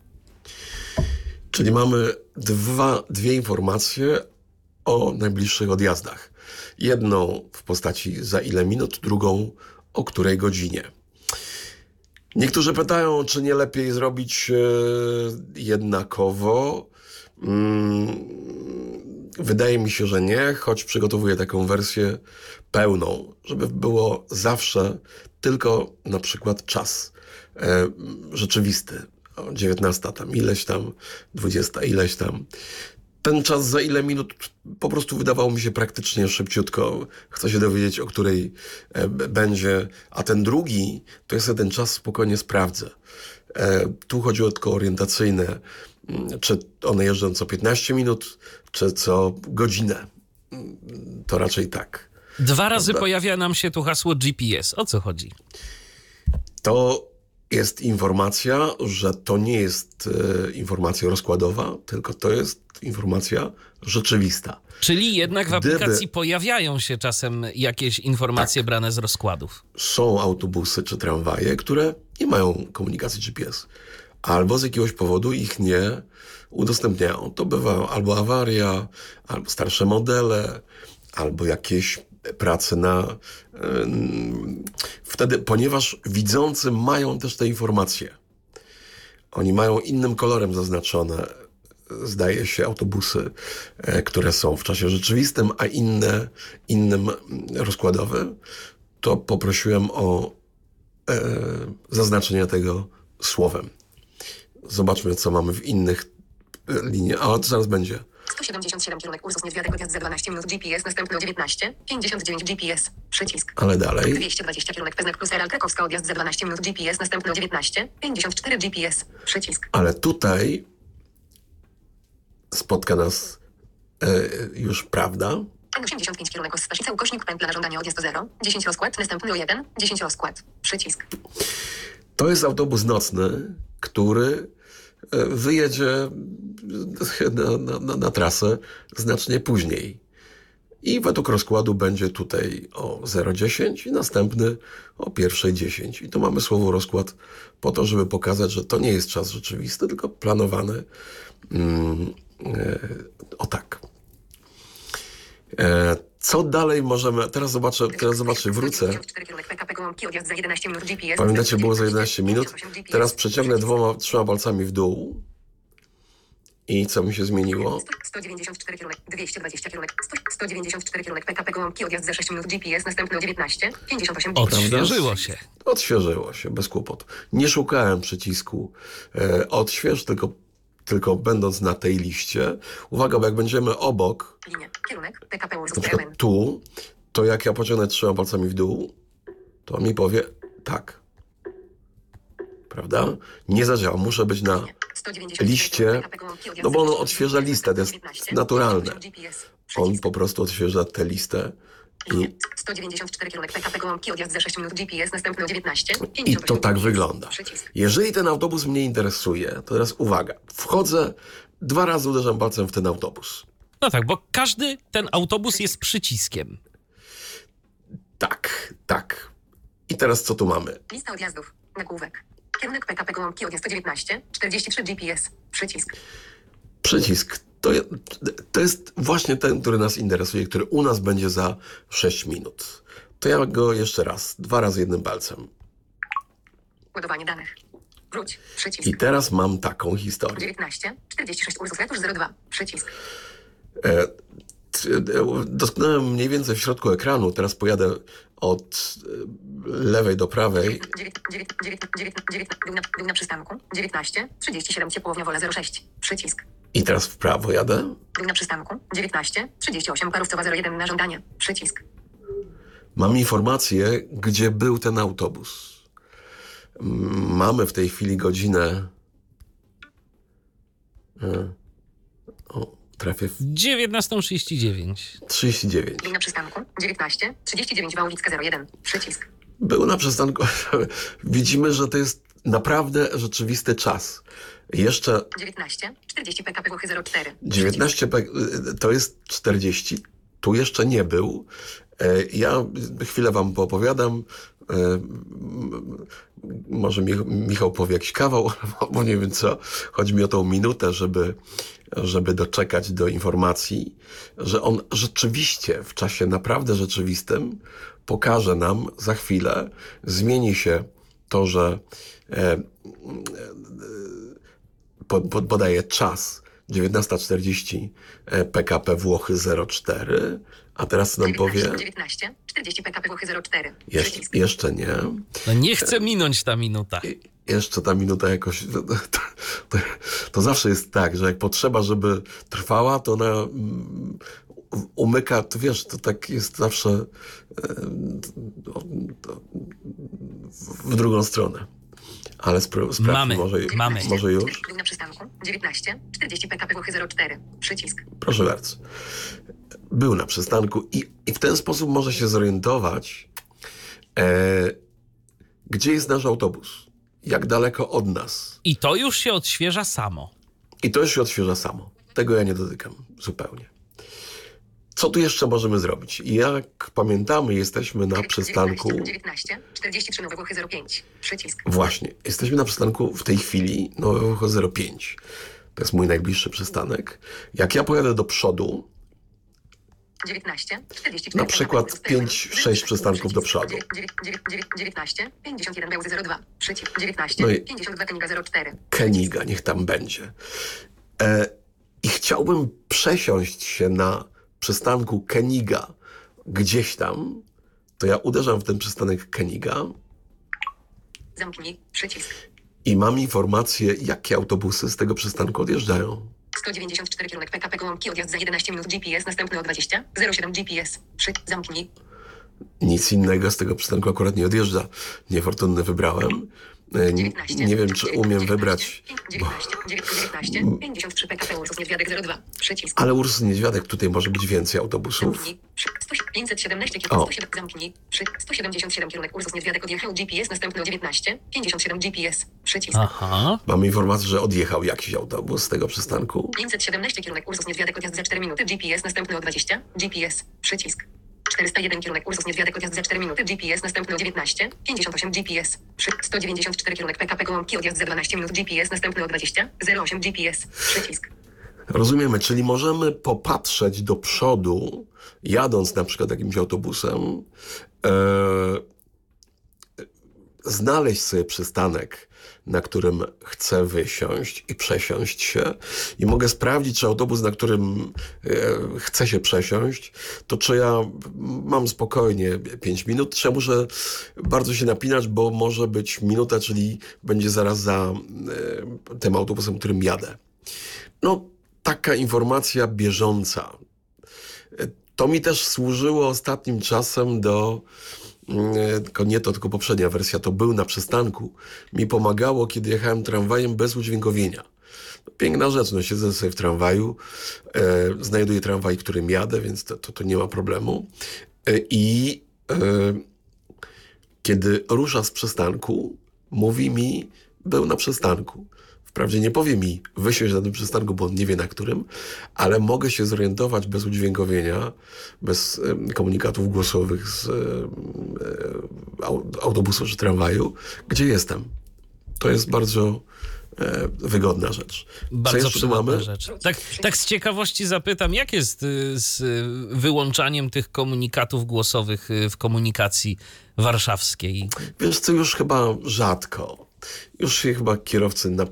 Czyli mamy dwa, dwie informacje o najbliższych odjazdach. Jedną w postaci za ile minut, drugą o której godzinie. Niektórzy pytają, czy nie lepiej zrobić e, jednakowo. Mm, wydaje mi się, że nie, choć przygotowuję taką wersję pełną, żeby było zawsze tylko na przykład czas e, rzeczywisty. O 19 tam ileś tam, 20 ileś tam. Ten czas za ile minut po prostu wydawał mi się praktycznie szybciutko. Chcę się dowiedzieć, o której e, będzie, a ten drugi, to ja sobie ten czas spokojnie sprawdzę. E, tu tylko o orientacyjne, mm, czy one jeżdżą co 15 minut, czy co godzinę. To raczej tak. Dwa razy Dobra. pojawia nam się tu hasło GPS. O co chodzi? To jest informacja, że to nie jest e, informacja rozkładowa, tylko to jest informacja rzeczywista. Czyli jednak w Gdyby- aplikacji pojawiają się czasem jakieś informacje brane z rozkładów. Są autobusy czy tramwaje, które nie mają komunikacji GPS, albo z jakiegoś powodu ich nie udostępniają. To bywa albo awaria, albo starsze modele, albo jakieś prace na. em, wtedy, ponieważ widzący mają też te informacje. Oni mają innym kolorem zaznaczone, zdaje się, autobusy, e, które są w czasie rzeczywistym, a inne innym rozkładowym. To poprosiłem o e, zaznaczenie tego słowem. Zobaczmy, co mamy w innych e, liniach. A, to zaraz będzie. 177 kierunek Ursus Niedźwiadek odjazd za 12 minut GPS, następny o 19, 59 GPS, przycisk. Ale dalej. 220 kierunek Peznak plus Real Krakowska odjazd za 12 minut GPS, następny o 19, 54 GPS, przycisk. Ale tutaj spotka nas e, już prawda. N85 kierunek Ostaszica, ukośnik pętla na żądanie odjazd o 0, 10 rozkład, następny o 1, 10 rozkład, przycisk. To jest autobus nocny, który wyjedzie na, na, na, na trasę znacznie później. I według rozkładu będzie tutaj o 0,10 i następny o 1,10. I tu mamy słowo rozkład po to, żeby pokazać, że to nie jest czas rzeczywisty, tylko planowany mm, e, o tak. E, co dalej możemy... Teraz zobaczę, teraz zobaczę, wrócę. 194 kierunek PKP Gołąbki, odjazd za 11 minut GPS. Pamiętacie, było za 11 minut? 58 GPS, Teraz przeciągnę dwoma, trzema palcami w dół. I co mi się zmieniło? 194 kierunek, 220 kierunek, 100 194 kierunek PKP Gołąbki, odjazd za 6 minut GPS, następny o 19, 58 GPS. Odświeżyło się. Odświeżyło się, bez kłopotu. Nie szukałem przycisku e, odśwież, tylko, tylko będąc na tej liście. Uwaga, bo jak będziemy obok, Linia, kierunek PKP Ursus przykład tu, to jak ja pociągnę trzema palcami w dół, to on mi powie tak. Prawda? Nie zadziała. Muszę być na 194 liście, PKP no bo on 10 odświeża listę, to jest 19, naturalne. 58 GPS, On przycisk. po prostu odświeża tę listę i 194 kierunek PKP Gołąbki, odjazd za 6 minut GPS, następny o 19, I 58 to tak wygląda. Przycisk. Jeżeli ten autobus mnie interesuje, to teraz uwaga. Wchodzę, dwa razy uderzam palcem w ten autobus. No tak, bo każdy ten autobus jest przyciskiem. Tak, tak. I teraz co tu mamy? Lista odjazdów. Nagłówek. Kierunek PKP Gołąbki, odjazd 119, 43 GPS, przycisk. Przycisk. To, to jest właśnie ten, który nas interesuje, który u nas będzie za 6 minut. To ja go jeszcze raz, dwa razy jednym palcem. Ładowanie danych. Wróć, przycisk. I teraz mam taką historię. 19, 46 Ursus Ratusz 02, przycisk. E, e, Dotknąłem mniej więcej w środku ekranu, teraz pojadę od e, lewej do prawej. 9, 9, 9, 9, 9, był na, był na przystanku. 19, 37 Ciepłownia Wola 06, przycisk. I teraz w prawo jadę. Był na przystanku. 19, 38 Parówcowa 01 na żądanie, przycisk. Mam informację, gdzie był ten autobus. Mamy w tej chwili godzinę. E, O, trafię w 19.39. 39. Był na przystanku. 19, 39 Wałowicka 01, przycisk. Był na przystanku. Widzimy, że to jest naprawdę rzeczywisty czas. Jeszcze 19, 40 PKP Włochy 04. 19 pe- to jest 40. Tu jeszcze nie był. E, Ja chwilę wam poopowiadam. E, Może Mi- Michał powie jakiś kawał, bo nie wiem co. Chodzi mi o tą minutę, żeby, żeby doczekać do informacji, że on rzeczywiście w czasie naprawdę rzeczywistym pokaże nam za chwilę, zmieni się to, że e, po, po, podaje czas 19.40 e, PKP Włochy 04, a teraz nam powie 19, 40 PKP Włochy 04, jeszcze, jeszcze nie. No nie chce minąć ta minuta. I- Jeszcze ta minuta jakoś. To, to, to zawsze jest tak, że jak potrzeba, żeby trwała, to ona mm, umyka, to wiesz, to tak jest zawsze e, to- to- w drugą stronę. Ale spra- sprawdźmy, Mamy, może, mamy. może już. Był na przystanku. 19, 40 PKP Włochy 04, przycisk. Proszę bardzo. Był na przystanku i, i w ten sposób może się zorientować, e, gdzie jest nasz autobus, jak daleko od nas. I to już się odświeża samo. I to już się odświeża samo. Tego ja nie dotykam zupełnie. Co tu jeszcze możemy zrobić? Jak pamiętamy, jesteśmy na przystanku. 19, 43 Nowe Włochy 05, przycisk. Właśnie, jesteśmy na przystanku w tej chwili Nowego 05. To jest mój najbliższy przystanek. Jak ja pojadę do przodu, 19, 44 Na przykład pięć, sześć przystanków do przodu. 19, 51 Bełzy 02, przycisk. 19, No i- 52 Keniga 04. Keniga, niech tam będzie. E, I chciałbym przesiąść się na przystanku Keniga gdzieś tam, to ja uderzam w ten przystanek Keniga Zamknij, przycisk. i mam informację, jakie autobusy z tego przystanku odjeżdżają. 194 kierunek PKP Gołąbki, odjazd za 11 minut GPS, następny o 20, 07 GPS, 3, zamknij. Nic innego z tego przystanku akurat nie odjeżdża. Niefortunny wybrałem. E, Nie, 19, nie wiem, czy umiem 19, wybrać, bo, 19, 19, 53 PKP Ursus Niedźwiadek 02, przycisk. ale Ursus Niedźwiadek tutaj może być więcej autobusów. Zamknij. Przy- 100 517 O. kierunek, 107, zamknij. Przy 177 kierunek Ursus Niedźwiadek odjechał GPS, następny o 19, 57 GPS, przycisk. Aha. Mam informację, że odjechał jakiś autobus z tego przystanku. 517 kierunek Ursus Niedźwiadek odjazd za 4 minuty, GPS, następny o 20, GPS, przycisk. 401 kierunek Ursus Niedźwiadek odjazd za 4 minuty, GPS, następny o 19, 58 GPS, przy 194 kierunek PKP Gołąbki odjazd za 12 minut, GPS, następny o 20, 08 GPS, przycisk. Rozumiemy, czyli możemy popatrzeć do przodu, jadąc na przykład jakimś autobusem, e, znaleźć sobie przystanek, na którym chcę wysiąść i przesiąść się i mogę sprawdzić, czy autobus, na którym e, chcę się przesiąść, to czy ja mam spokojnie 5 minut, czy ja muszę bardzo się napinać, bo może być minuta, czyli będzie zaraz za e, tym autobusem, którym jadę. No, taka informacja bieżąca. To mi też służyło ostatnim czasem do. Mm, Tylko nie to, tylko poprzednia wersja, to był na przystanku. Mi pomagało, kiedy jechałem tramwajem bez udźwiękowienia. Piękna rzecz, no siedzę sobie w tramwaju, e, znajduję tramwaj, którym jadę, więc to, to, to nie ma problemu. E, I e, kiedy rusza z przystanku, mówi mi, był na przystanku. Wprawdzie nie powie mi wysiąść na tym przystanku, bo on nie wie na którym, ale mogę się zorientować bez udźwiękowienia, bez komunikatów głosowych z e, au- autobusu czy tramwaju, gdzie jestem. To jest bardzo e, wygodna rzecz. Bardzo mamy? rzecz. Tak, tak z ciekawości zapytam, jak jest y, z wyłączaniem tych komunikatów głosowych y, w komunikacji warszawskiej? Wiesz co, już chyba rzadko. Już się chyba kierowcy na,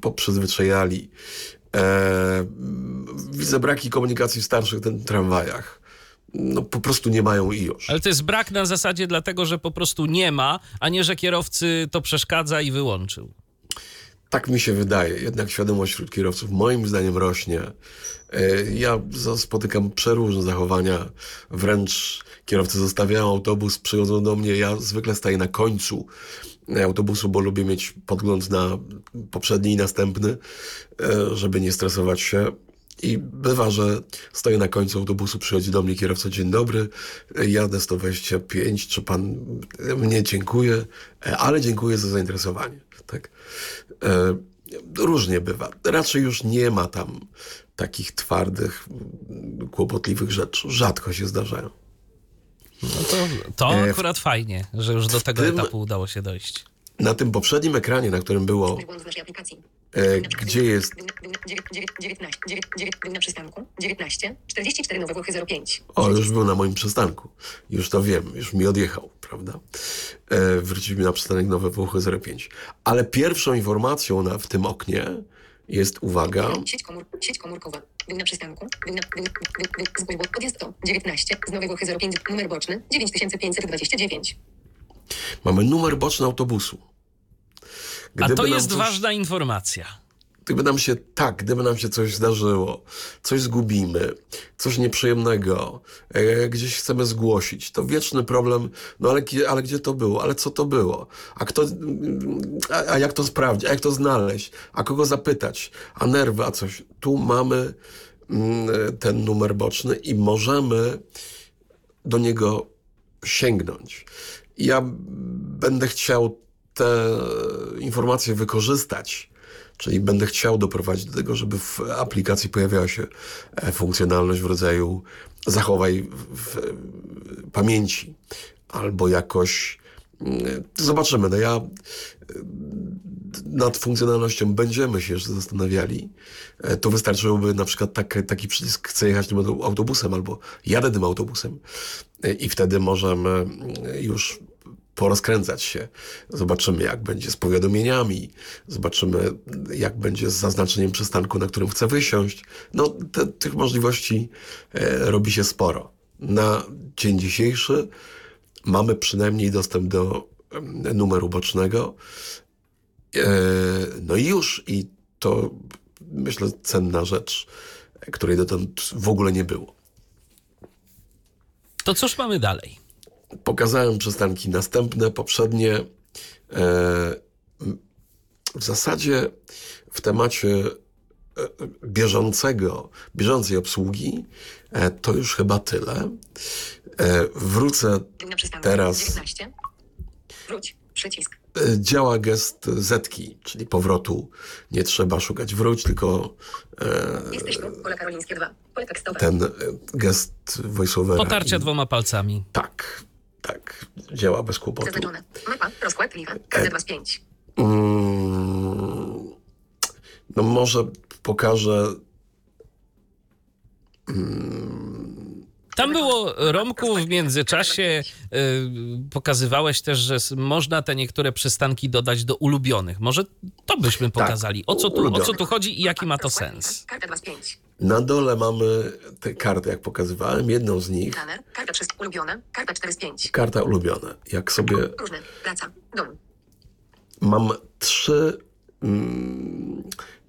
poprzyzwyczajali. E, widzę braki komunikacji w starszych ten, tramwajach. No po prostu nie mają i już. Ale to jest brak na zasadzie dlatego, że po prostu nie ma, a nie, że kierowcy to przeszkadza i wyłączył. Tak mi się wydaje. Jednak świadomość wśród kierowców moim zdaniem rośnie. E, Ja spotykam przeróżne zachowania. Wręcz kierowcy zostawiają autobus, przychodzą do mnie. Ja zwykle staję na końcu autobusu, bo lubię mieć podgląd na poprzedni i następny, e, żeby nie stresować się. I bywa, że stoję na końcu autobusu, przychodzi do mnie kierowca, dzień dobry, e, jadę 125, czy pan e, mnie dziękuję, e, ale dziękuję za zainteresowanie. Tak? E, Różnie bywa. Raczej już nie ma tam takich twardych, kłopotliwych rzeczy. Rzadko się zdarzają. No to, to E, w- akurat fajnie, że już do tego tym- etapu udało się dojść. Na tym poprzednim ekranie, na którym było, w e, gdzie jest, Był, dziewię- 19, dziewię- dziewię- był na przystanku. 19, 44 Nowe Włochy 05. o, już był na moim przystanku. Już to wiem, już mi odjechał, prawda? E, wróciliśmy na przystanek Nowe Włochy 05. Ale pierwszą informacją na, w tym oknie jest, uwaga, Sieć, komór, sieć komórkowa. Był na przystanku. Był na. Był, był, był, zgłoś, bo odjazd to 19. Z Nowej Włochy 05. Numer boczny 9529. mamy numer boczny autobusu. A Gdyby to nam jest coś- ważna informacja. Gdyby nam się tak, gdyby nam się coś zdarzyło, coś zgubimy, coś nieprzyjemnego, e, gdzieś chcemy zgłosić, to wieczny problem, no ale, ale gdzie to było, ale co to było, a kto, a, a jak to sprawdzić, a jak to znaleźć, a kogo zapytać, a nerwy, a coś. Tu mamy mm, ten numer boczny i możemy do niego sięgnąć. Ja będę chciał te informacje wykorzystać, czyli będę chciał doprowadzić do tego, żeby w aplikacji pojawiała się e, funkcjonalność w rodzaju zachowaj w, pamięci albo jakoś mm, zobaczymy. No ja nad funkcjonalnością będziemy się jeszcze zastanawiali, e, to wystarczyłoby na przykład tak, taki przycisk chcę jechać tym auto- autobusem albo jadę tym autobusem E, i wtedy możemy mm, już porozkręcać się. Zobaczymy, jak będzie z powiadomieniami, zobaczymy, jak będzie z zaznaczeniem przystanku, na którym chcę wysiąść. No, te, tych możliwości e, robi się sporo. Na dzień dzisiejszy mamy przynajmniej dostęp do em, numeru bocznego no i już. I to myślę cenna rzecz, której dotąd w ogóle nie było. To cóż mamy dalej? Pokazałem przystanki następne, poprzednie. E, w zasadzie w temacie e, bieżącego, bieżącej obsługi e, to już chyba tyle. Wrócę teraz. 19. Wróć. Przycisk. Działa gest Zetki, czyli powrotu. Nie trzeba szukać wróć, tylko Jesteś tu, pole karolińskie 2. Pole tekstowe. ten gest voiceovera. Potarcia dwoma palcami. Tak, tak. Działa bez kłopotu. Zaznaczone. Mapa, rozkład, liga. Karta 2 z 5. Mm, no może pokażę. Tam było, Romku, w międzyczasie y, pokazywałeś też, że można te niektóre przystanki dodać do ulubionych. Może to byśmy pokazali. O co, tu, o co tu chodzi i jaki ma to sens? Karta 2 z 5. Na dole mamy te karty, jak pokazywałem. Jedną z nich, Planer. Karta 3 ulubione. Karta 4 z 5. karta ulubiona. Jak sobie Różne. Praca. Dom. mam trzy mm,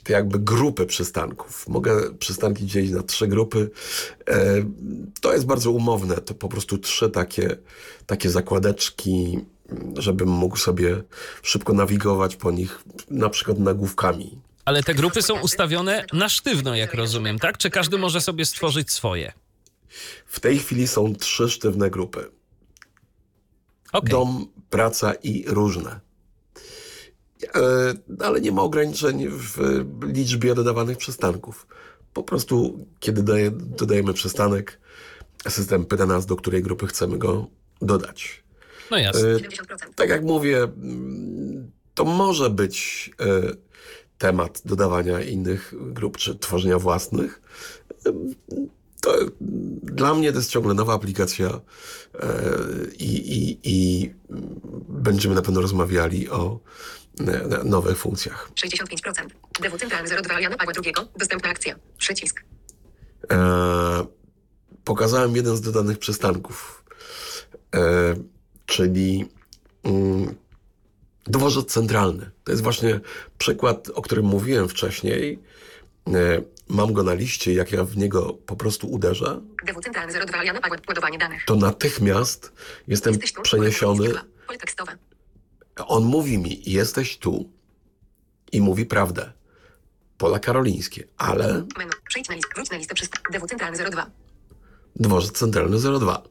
te jakby grupy przystanków. Mogę przystanki dzielić na trzy grupy. E, to jest bardzo umowne. To po prostu trzy takie, takie zakładeczki, mm, żebym mógł sobie szybko nawigować po nich, na przykład nagłówkami. Ale te grupy są ustawione na sztywno, jak rozumiem, tak? Czy każdy może sobie stworzyć swoje? W tej chwili są trzy sztywne grupy. Okej. Dom, praca i różne. E, ale nie ma ograniczeń w liczbie dodawanych przystanków. Po prostu, kiedy daje, dodajemy przystanek, system pyta nas, do której grupy chcemy go dodać. No jasne. 70%. Tak jak mówię, mm, to może być e, temat dodawania innych grup czy tworzenia własnych. To dla mnie to jest ciągle nowa aplikacja e, i, i, i będziemy na pewno rozmawiali o e, nowych funkcjach. 65%. DW centralny 02 Jana Pawła II. Dostępna akcja. Przycisk. E, pokazałem jeden z dodanych przystanków, e, czyli mm, dworzec centralny. To jest właśnie przykład, o którym mówiłem wcześniej. E, mam go na liście, jak ja w niego po prostu uderzę, DW centralny 02 Jana Pawła. Ładowanie danych. to natychmiast jestem tu. przeniesiony. On mówi mi, jesteś tu i mówi prawdę. Pola karolińskie, ale Menu. Przejdź na list. Wróć na listę przystanków. DW centralny 02. Dworzec Centralny 02.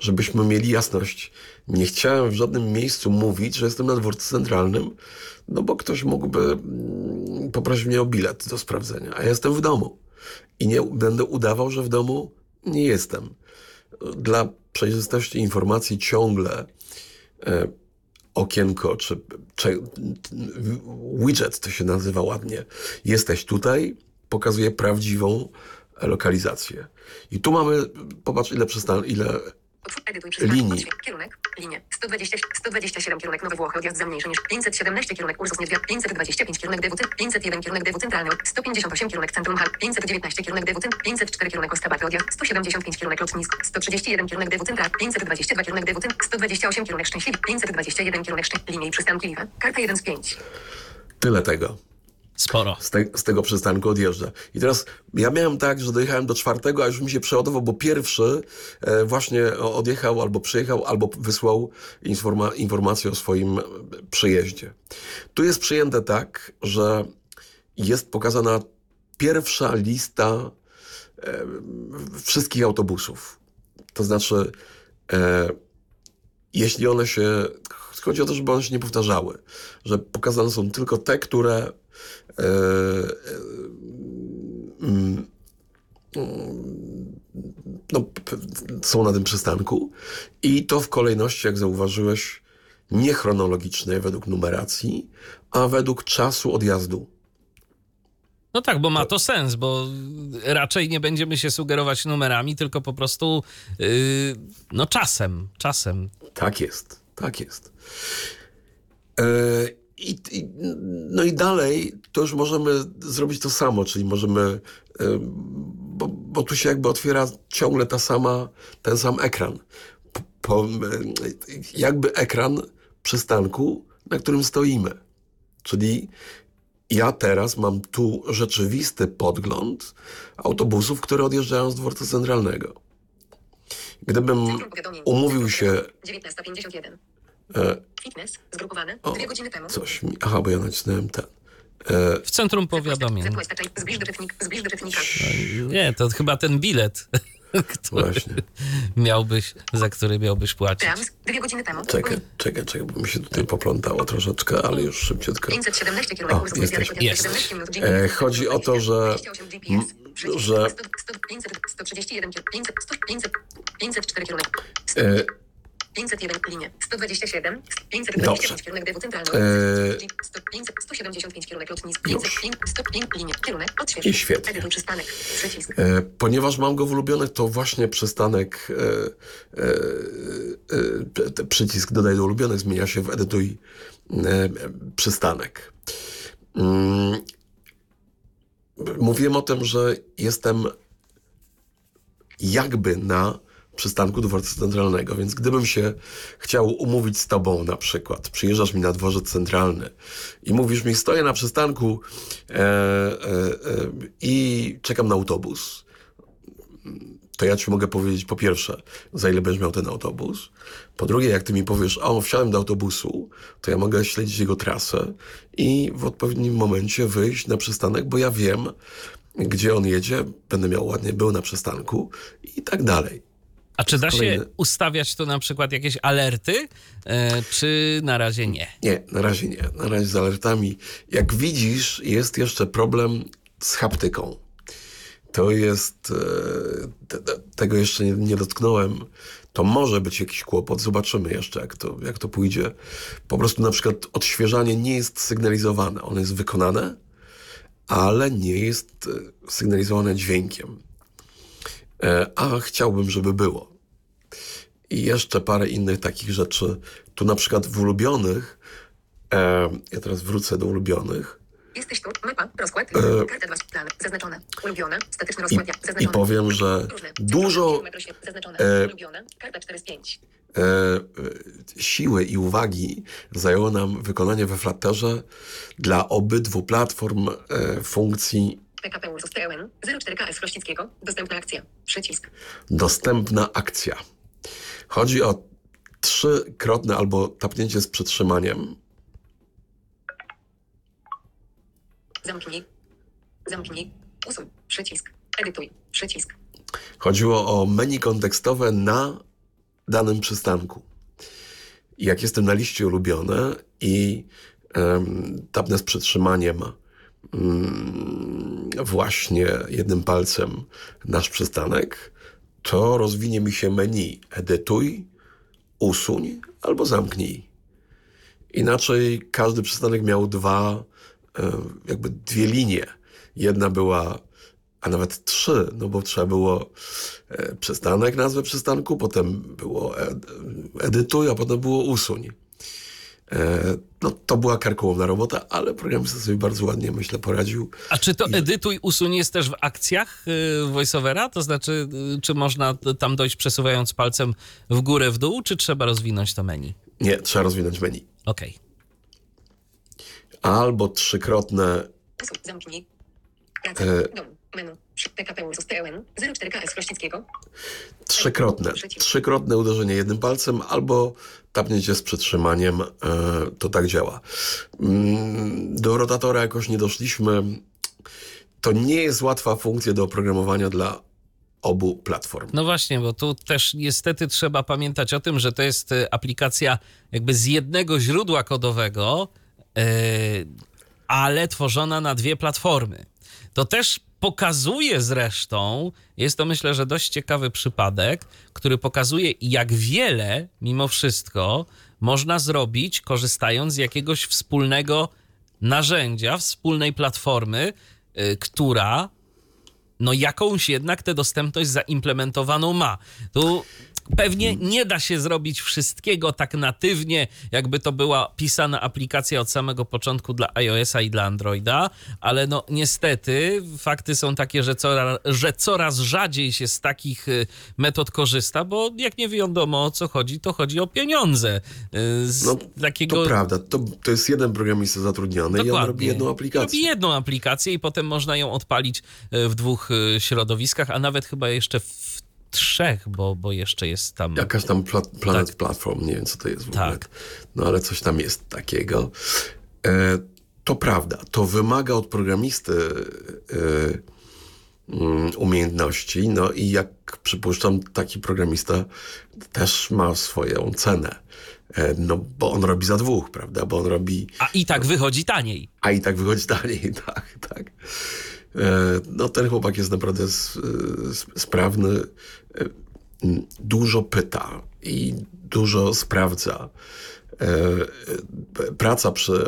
Żebyśmy mieli jasność, nie chciałem w żadnym miejscu mówić, że jestem na dworcu centralnym, no bo ktoś mógłby mm, poprosić mnie o bilet do sprawdzenia, a ja jestem w domu i nie będę udawał, że w domu nie jestem. Dla przejrzystości informacji ciągle e, okienko, czy, czy widget to się nazywa ładnie, jesteś tutaj, pokazuje prawdziwą lokalizację. I tu mamy, popatrz ile przystan, ile edytuj. Linii. Kierunek. Linie. 120, 127 kierunek Nowe Włochy. Odjazd za mniejszy niż 517 kierunek Ursus Niedźwiad. 525 kierunek DW. 501 kierunek DW centralny. 158 kierunek Centrum Hal. 519 kierunek DW. 504 kierunek Ostabaty. Odjazd. 175 kierunek Lotnisk. 131 kierunek DW central. 522 kierunek DW. 128 kierunek Szczęśliwy. 521 kierunek Szczęśliwy. Linie i przystanki Liwe. Karta 1 z 5. tyle tego. Sporo. Z, te, z tego przystanku odjeżdża. I teraz ja miałem tak, że dojechałem do czwartego, a już mi się przeładował, bo pierwszy e, właśnie odjechał albo przyjechał, albo wysłał informa informację o swoim przyjeździe. Tu jest przyjęte tak, że jest pokazana pierwsza lista e, wszystkich autobusów. To znaczy, e, jeśli one się. Chodzi o to, żeby one się nie powtarzały, że pokazane są tylko te, które no, p- są na tym przystanku i to w kolejności, jak zauważyłeś, nie chronologicznej według numeracji, a według czasu odjazdu. No tak, bo ma to sens, bo raczej nie będziemy się sugerować numerami, tylko po prostu yy, no czasem, czasem. Tak jest, tak jest. E, i, i, no i dalej to już możemy zrobić to samo, czyli możemy, bo, bo tu się jakby otwiera ciągle ta sama, ten sam ekran. Po, po, jakby ekran przystanku, na którym stoimy. Czyli ja teraz mam tu rzeczywisty podgląd autobusów, które odjeżdżają z dworca centralnego. Gdybym umówił się 19.51. e, Fitness. Zgrupowane. O, Dwie godziny temu. coś mi... Aha, bo ja nacisnąłem ten. E, W centrum powiadomień. Zbliż do czytnik. Zbliż do czytnika. Nie, to chyba ten bilet, który właśnie. miałbyś, za który miałbyś płacić. Dwie godziny temu. Czekaj, czekaj, czekaj, bo mi się tutaj poplątało troszeczkę, ale już szybciutko. 517 km O, jesteś. Jest. 17 minut E, chodzi o to, że- 28 GPS. Przycisk. że- 100, 100, 500, 131 km. 500, 100, 500, 504 km. E, 501 linie. 127. 525 Dobrze. kierunek DW centralny. Eee. 100, 500, 175 kierunek lotnisk. Już. 505, 105 linie. Kierunek. Odśwież. I świetnie. Edytuj przystanek. Przycisk. E, ponieważ mam go w ulubionych, to właśnie przystanek, e, e, e, te- przycisk dodaj do ulubionych zmienia się w edytuj e, przystanek. Mm, mówiłem o tym, że jestem jakby na przystanku dworca centralnego, więc gdybym się chciał umówić z tobą na przykład, przyjeżdżasz mi na dworzec centralny i mówisz mi, stoję na przystanku e, e, e, i czekam na autobus, to ja ci mogę powiedzieć po pierwsze, za ile będziesz miał ten autobus. Po drugie, jak ty mi powiesz, o, wsiadłem do autobusu, to ja mogę śledzić jego trasę i w odpowiednim momencie wyjść na przystanek, bo ja wiem, gdzie on jedzie, będę miał ładnie był na przystanku i tak dalej. A czy da się ustawiać tu na przykład jakieś alerty, e, czy na razie nie? Nie, na razie nie. Na razie z alertami. Jak widzisz, jest jeszcze problem z haptyką. To jest. e, te- te- Tego jeszcze nie, nie dotknąłem. To może być jakiś kłopot. Zobaczymy jeszcze, jak to, jak to pójdzie. Po prostu na przykład odświeżanie nie jest sygnalizowane. Ono jest wykonane, ale nie jest e, sygnalizowane dźwiękiem. E, A chciałbym, żeby było. I jeszcze parę innych takich rzeczy. Tu na przykład w ulubionych, e, ja teraz wrócę do ulubionych Jesteś tu. Mapa. Rozkład. Karta 2. Plan. Zaznaczone. Ulubione. Statyczny i, rozkład. i Zaznaczone. powiem, że Różne. dużo Zaznaczone. e, Ulubione. Karta 4 z 5. e, e, siły i uwagi zajęło nam wykonanie we Flutterze dla obydwu platform e, funkcji PKP Ursus TEN 04KS Chrościckiego. Dostępna akcja. Przycisk. dostępna akcja. Chodzi o trzykrotne albo tapnięcie z przytrzymaniem. Zamknij. Zamknij. Usuń. Przycisk. Edytuj. Przycisk. Chodziło o menu kontekstowe na danym przystanku. Jak jestem na liście ulubione i um, tapnę z przytrzymaniem właśnie jednym palcem nasz przystanek, to rozwinie mi się menu edytuj, usuń albo zamknij. Inaczej każdy przystanek miał dwa, e, jakby dwie linie. Jedna była, a nawet trzy, no bo trzeba było e, przystanek, nazwę przystanku, potem było ed, edytuj, a potem było usuń. E, no to była karkołomna robota, ale programista sobie bardzo ładnie, myślę, poradził. A czy to edytuj, usuń jest też w akcjach y, voiceovera? To znaczy, y, czy można tam dojść przesuwając palcem w górę, w dół, czy trzeba rozwinąć to menu? Nie, trzeba rozwinąć menu. Okej. Albo trzykrotne. Zamknij. E. Menu. PKP Ursus TEN 04KS Chrościckiego. Trzykrotne. Trzykrotne uderzenie jednym palcem albo tapnięcie z przytrzymaniem. E, to tak działa. Mm, Do rotatora jakoś nie doszliśmy. To nie jest łatwa funkcja do oprogramowania dla obu platform. No właśnie, bo tu też niestety trzeba pamiętać o tym, że to jest y, aplikacja jakby z jednego źródła kodowego, yy, ale tworzona na dwie platformy. To też pokazuje zresztą, jest to myślę, że dość ciekawy przypadek, który pokazuje, jak wiele mimo wszystko można zrobić, korzystając z jakiegoś wspólnego narzędzia, wspólnej platformy, y, która no jakąś jednak tę dostępność zaimplementowaną ma. Tu Pewnie nie da się zrobić wszystkiego tak natywnie, jakby to była pisana aplikacja od samego początku dla iOS-a i dla Androida, ale no niestety fakty są takie, że coraz, że coraz rzadziej się z takich y, metod korzysta, bo jak nie wiadomo o co chodzi, to chodzi o pieniądze. Y, Z No, takiego... To prawda, to, to jest jeden programista zatrudniony i on robi jedną aplikację. Robi jedną aplikację i potem można ją odpalić y, w dwóch środowiskach, a nawet chyba jeszcze w trzech, bo, bo jeszcze jest tam... Jakaś tam pla Planet Platform, nie wiem co to jest w ogóle. Tak. No ale coś tam jest takiego. E, to prawda, to wymaga od programisty e, mm, umiejętności, no i jak przypuszczam, taki programista też ma swoją cenę. E, no bo on robi za dwóch, prawda? Bo on robi A i tak wychodzi taniej. a i tak wychodzi dalej, tak, tak. E, No ten chłopak jest naprawdę sprawny, e, m, dużo pyta i dużo sprawdza. E, e, Praca przy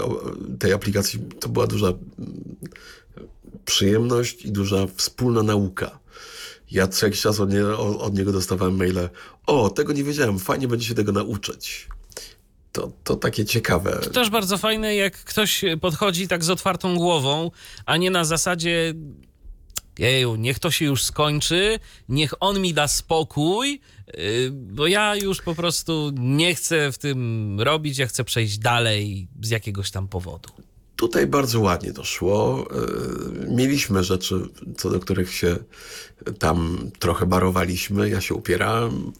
tej aplikacji to była duża mm, przyjemność i duża wspólna nauka. Ja co jakiś czas od, nie, od niego dostawałem maile, o, tego nie wiedziałem, fajnie będzie się tego nauczyć. To, to takie ciekawe. Też bardzo fajne, jak ktoś podchodzi tak z otwartą głową, a nie na zasadzie jeju, niech to się już skończy, niech on mi da spokój, yy, bo ja już po prostu nie chcę w tym robić, ja chcę przejść dalej z jakiegoś tam powodu. Tutaj bardzo ładnie to szło. Yy, Mieliśmy rzeczy, co do których się tam trochę barowaliśmy. Ja się upierałem.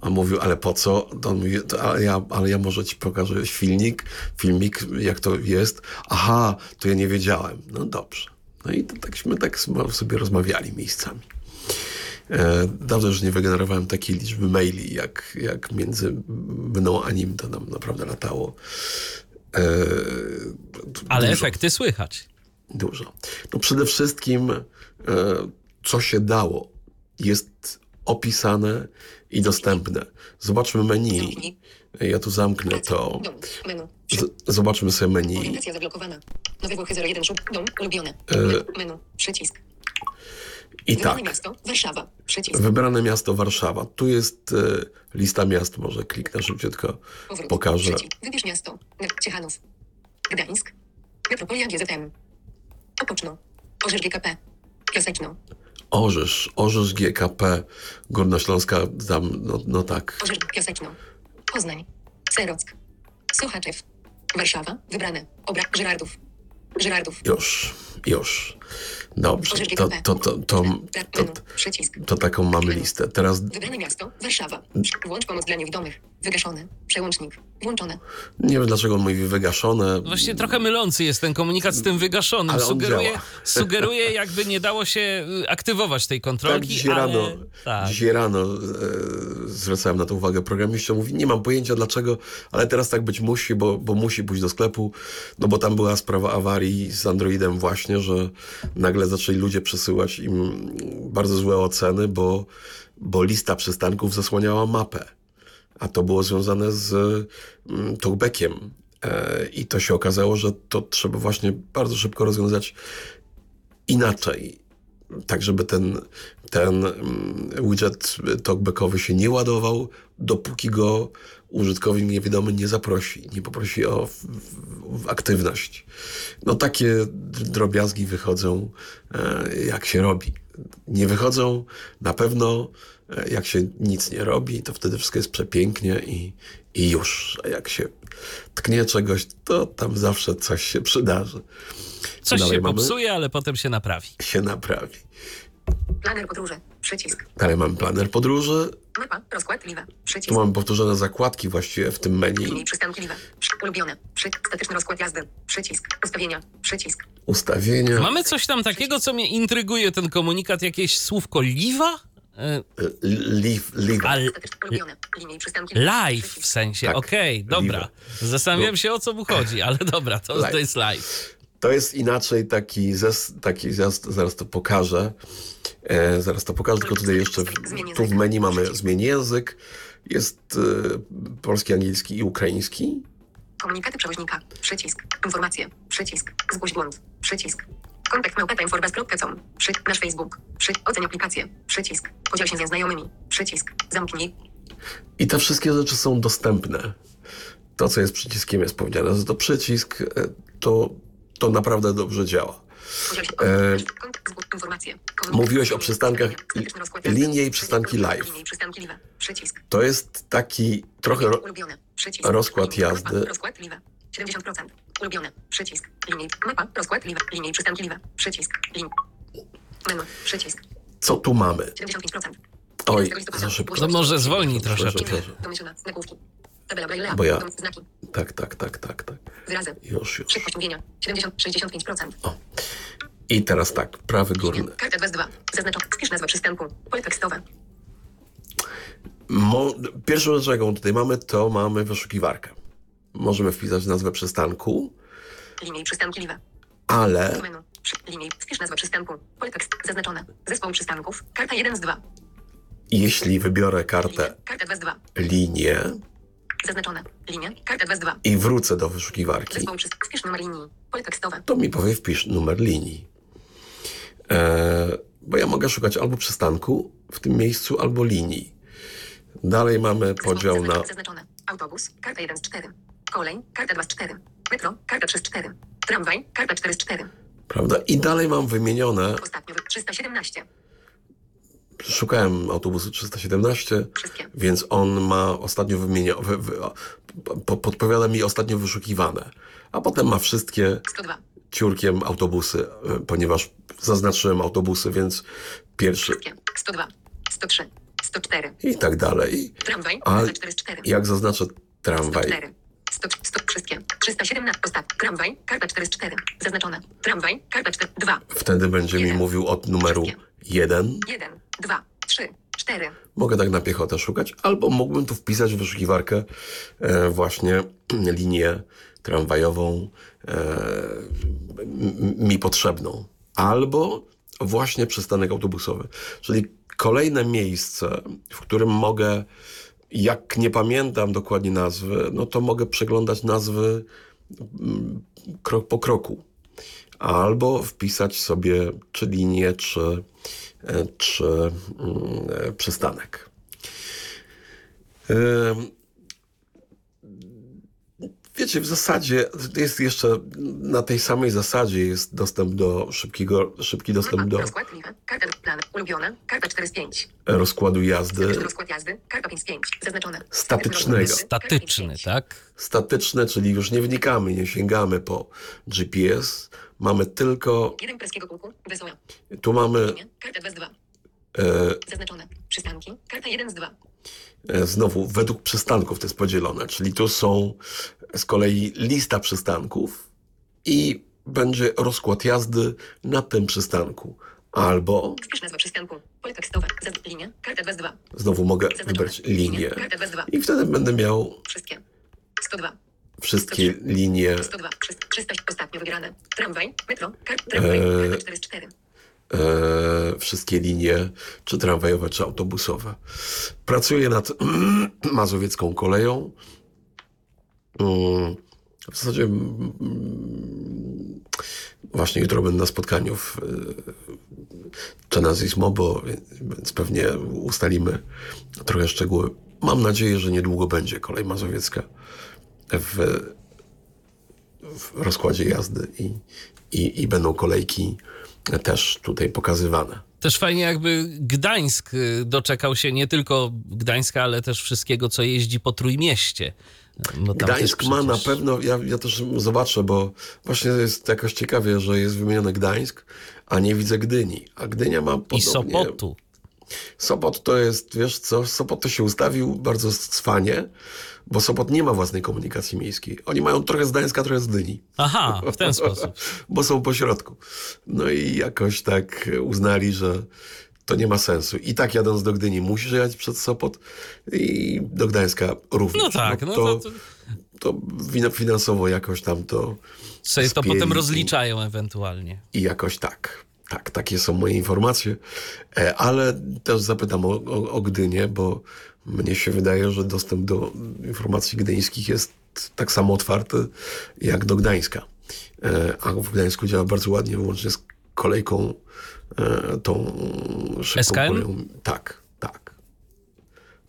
On mówił, ale po co? On mówi, ale, ja, ale ja może ci pokażę filmik, filmik, jak to jest. Aha, to ja nie wiedziałem. No dobrze. No i to takśmy tak sobie rozmawiali miejscami. E, Dawno już nie wygenerowałem takiej liczby maili, jak, jak między mną a nim to nam naprawdę latało. E, Ale dużo. efekty słychać. Dużo. No przede wszystkim, e, co się dało, jest opisane i dostępne. Zobaczmy menu. Ja tu zamknę to. Dom. Menu. Z, zobaczmy sobie menu. Orientacja zablokowana. Nowe Włochy 01 szub. Dom. Ulubione. E, Menu. Przycisk. I Wybrane tak. miasto. Warszawa. Przycisk. Wybrane miasto Warszawa. Tu jest e, lista miast. Może kliknę szybciutko. Powrót. Pokażę. Przycisk. Wybierz miasto. Ciechanów. Gdańsk. Metropolia GZM. Opoczno. Orzysz GKP. Piaseczno. Orzysz. Orzysz GKP. Górnośląska. Tam, no, no tak. Orzysz Piaseczno. Poznań. Serock. Sochaczew. Warszawa. Wybrane. Obra. Żyrardów. Żyrardów. Już. Już. Dobrze. To, to, to, to, to. Przycisk. to taką mamy listę. Teraz Wybrane miasto. Warszawa. Włącz pomoc dla niewidomych. Wygaszone. Przełącznik. Włączone. nie wiem, dlaczego on mówi wygaszone. Właściwie trochę mylący jest ten komunikat z tym wygaszonym. Ale Sugeruje, sugeruje, jakby nie dało się y, aktywować tej Tak, kontrolki, dzisiaj ale... rano, tak. dzisiaj rano e, zwracałem na to uwagę. Programiście mówi, nie mam pojęcia dlaczego, ale teraz tak być musi, bo, bo musi pójść do sklepu, no bo tam była sprawa awarii z Androidem właśnie, że nagle zaczęli ludzie przesyłać im bardzo złe oceny, bo, bo lista przystanków zasłaniała mapę. A to było związane z mm, talkbackiem. E, I to się okazało, że to trzeba właśnie bardzo szybko rozwiązać inaczej tak żeby ten, ten mm, widget talkbackowy się nie ładował, dopóki go użytkownik niewidomy nie zaprosi, nie poprosi o aktywność. No takie drobiazgi wychodzą, e, jak się robi. Nie wychodzą na pewno, jak się nic nie robi, to wtedy wszystko jest przepięknie i, i już. A jak się tknie czegoś, to tam zawsze coś się przydarzy. Co Coś dalej się mamy? popsuje, ale potem się naprawi. Się naprawi. Planer podróży. Przycisk. Dalej mamy planer podróży. Mapa. Rozkład. Liwa. Przycisk. Tu mamy powtórzone zakładki właściwie w tym Linii menu. przystanki Liwa. Przy- Ulubione. Przycisk. Statyczny rozkład jazdy. Przycisk. Ustawienia. Przycisk. Ustawienia. Mamy coś tam takiego, co mnie intryguje, ten komunikat, jakieś słówko liwa? Linii przystanki live w sensie, Tak, okej, dobra. live. Zastanawiam No. się, o co mu chodzi, ale dobra, to, to Live. jest live. To jest inaczej taki, zes, taki zaraz, zaraz to pokażę. E, zaraz to pokażę, tylko tutaj jeszcze w, tu w menu mamy zmień język. Jest e, polski, angielski i ukraiński. Komunikaty przewoźnika. Przycisk. Informacje. Przycisk. Zgłoś błąd. Przycisk. Kontakt małpeta.inforbas.com. Przy. Nasz Facebook. Przy. Oceń aplikację. Przycisk. Podziel się z znajomymi. Przycisk. Zamknij. I te wszystkie rzeczy są dostępne. To, co jest przyciskiem, jest powiedziane, że to przycisk, e, to, to naprawdę dobrze działa. E, mówiłeś o przystankach linie i przystanki live. To jest taki trochę ro, rozkład jazdy. Mapa. Rozkład live. 70%. Ulubione. Przycisk. Linie. Mapa. Rozkład live. Linie i przystanki live. Przycisk. Lin. Menu. Przycisk. co tu mamy? 75%. Oj, 11 listopada. za szybko. To może zwolnij Przepraszam, troszeczkę. Domyślna. Znakówki. Tabela Braille'a. Bo ja- Znaki. Tak, tak, tak, tak, tak. Wyrazy. Już, już. Szybkość mówienia. 70, 65%. I teraz tak, prawy górny. Karta 2 z 2. Zaznaczona. Wpisz nazwę przystanku. Pole tekstowe. Mo, pierwszą rzecz, jaką tutaj mamy, to mamy wyszukiwarkę. Możemy wpisać nazwę przystanku, Linie i przystanki live. ale Menu. Przy, linie. Wpisz nazwę przystanku. Pole tekst. Zaznaczone. Zespół przystanków. Karta 1 z 2. jeśli wybiorę kartę Karta 2 z 2. linię Zaznaczone. Linie. Karta 2 z 2. i wrócę do wyszukiwarki, Zespół przystanków. Wpisz numer linii. Pole tekstowe. to mi powie wpisz numer linii. E, bo ja mogę szukać albo przystanku w tym miejscu, albo linii. Dalej mamy podział na. Zaznaczone. Autobus. Karta 1 z 4. Kolej. Karta 2 z 4. Metro. Karta 3 z 4. Tramwaj. Karta 4 z 4. Prawda? I dalej mam wymienione, Ostatnio. wy- 317. szukałem autobusu 317, Wszystkie. więc on ma ostatnio wymienione, wy, wy, po, podpowiada mi ostatnio wyszukiwane, a potem ma wszystkie 102. ciurkiem autobusy, e, ponieważ zaznaczyłem autobusy, więc pierwszy Wszystkie. 102. 103. 104. i tak dalej. Tramwaj. A Karta 4 z 4. jak zaznaczę tramwaj, 104. 100, 100, wszystkie. 317. Ostatni. Tramwaj. Karta 4 z 4. Zaznaczone. Tramwaj. Karta 4. 2. wtedy będzie mi mówił od numeru 1. 1. 2. 3. 4. Mogę tak na piechotę szukać, albo mógłbym tu wpisać w wyszukiwarkę e, właśnie linię tramwajową e, mi potrzebną. Albo właśnie przystanek autobusowy. Czyli kolejne miejsce, w którym mogę, jak nie pamiętam dokładnie nazwy, no to mogę przeglądać nazwy mm, krok po kroku. Albo wpisać sobie czy linię, czy, e, czy mm, e, przystanek. Wiecie, w zasadzie jest jeszcze na tej samej zasadzie jest dostęp do szybkiego, szybki dostęp do Rozkład. Karta plan. Ulubione. Karta 4 z 5. rozkładu jazdy rozkład jazdy. Karta 5 z 5. Zaznaczone. Statycznego. Karta 5 z 5. Statyczny, tak? statyczne, czyli już nie wnikamy, nie sięgamy po GPS. Mamy tylko, Jeden preskiego kółku. Wesoła. tu mamy. Karta 2 z 2. e, Zaznaczone. Przystanki. Karta 1 z 2. E, Znowu, według przystanków to jest podzielone, czyli tu są z kolei lista przystanków i będzie rozkład jazdy na tym przystanku. Albo Wpisz nazwę przystanku. Pole tekstowe. Linie. Karta 2 z 2. znowu mogę Zaznaczone. wybrać linię Karta 2 z 2. i wtedy będę miał Wszystkie. 102. wszystkie linie 102. 300. Ostatnio wygrane. Tramwaj. Metro. Tramwaj. Eee. Karta 4 z 4. e, wszystkie linie, czy tramwajowe, czy autobusowe. Pracuję nad mazowiecką koleją. Mm, W zasadzie mm, właśnie jutro będę na spotkaniu w Czenazismo, bo więc pewnie ustalimy trochę szczegóły. Mam nadzieję, że niedługo będzie kolej mazowiecka w, w rozkładzie jazdy i, i, i będą kolejki też tutaj pokazywane. Też fajnie jakby Gdańsk y, doczekał się nie tylko Gdańska, ale też wszystkiego, co jeździ po Trójmieście. Tam Gdańsk też ma na przecież- pewno, ja, ja też zobaczę, bo właśnie jest jakoś ciekawie, że jest wymieniony Gdańsk, a nie widzę Gdyni. A Gdynia ma podobnie... I Sopotu. Sopot to jest, wiesz co, Sopot to się ustawił bardzo cwanie, bo Sopot nie ma własnej komunikacji miejskiej. Oni mają trochę z Gdańska, trochę z Gdyni. Aha, w ten sposób. bo są po środku. No i jakoś tak uznali, że to nie ma sensu. I tak jadąc do Gdyni musisz jechać przez Sopot i do Gdańska również. No tak, no to, to, to to finansowo jakoś tam to sobie to potem rozliczają ewentualnie. i jakoś tak. Tak, takie są moje informacje. E, Ale też zapytam o, o, o Gdynię, bo mnie się wydaje, że dostęp do informacji gdyńskich jest tak samo otwarty jak do Gdańska. E, A w Gdańsku działa bardzo ładnie, wyłącznie z kolejką tą szybką SKM? koleją. Tak, tak.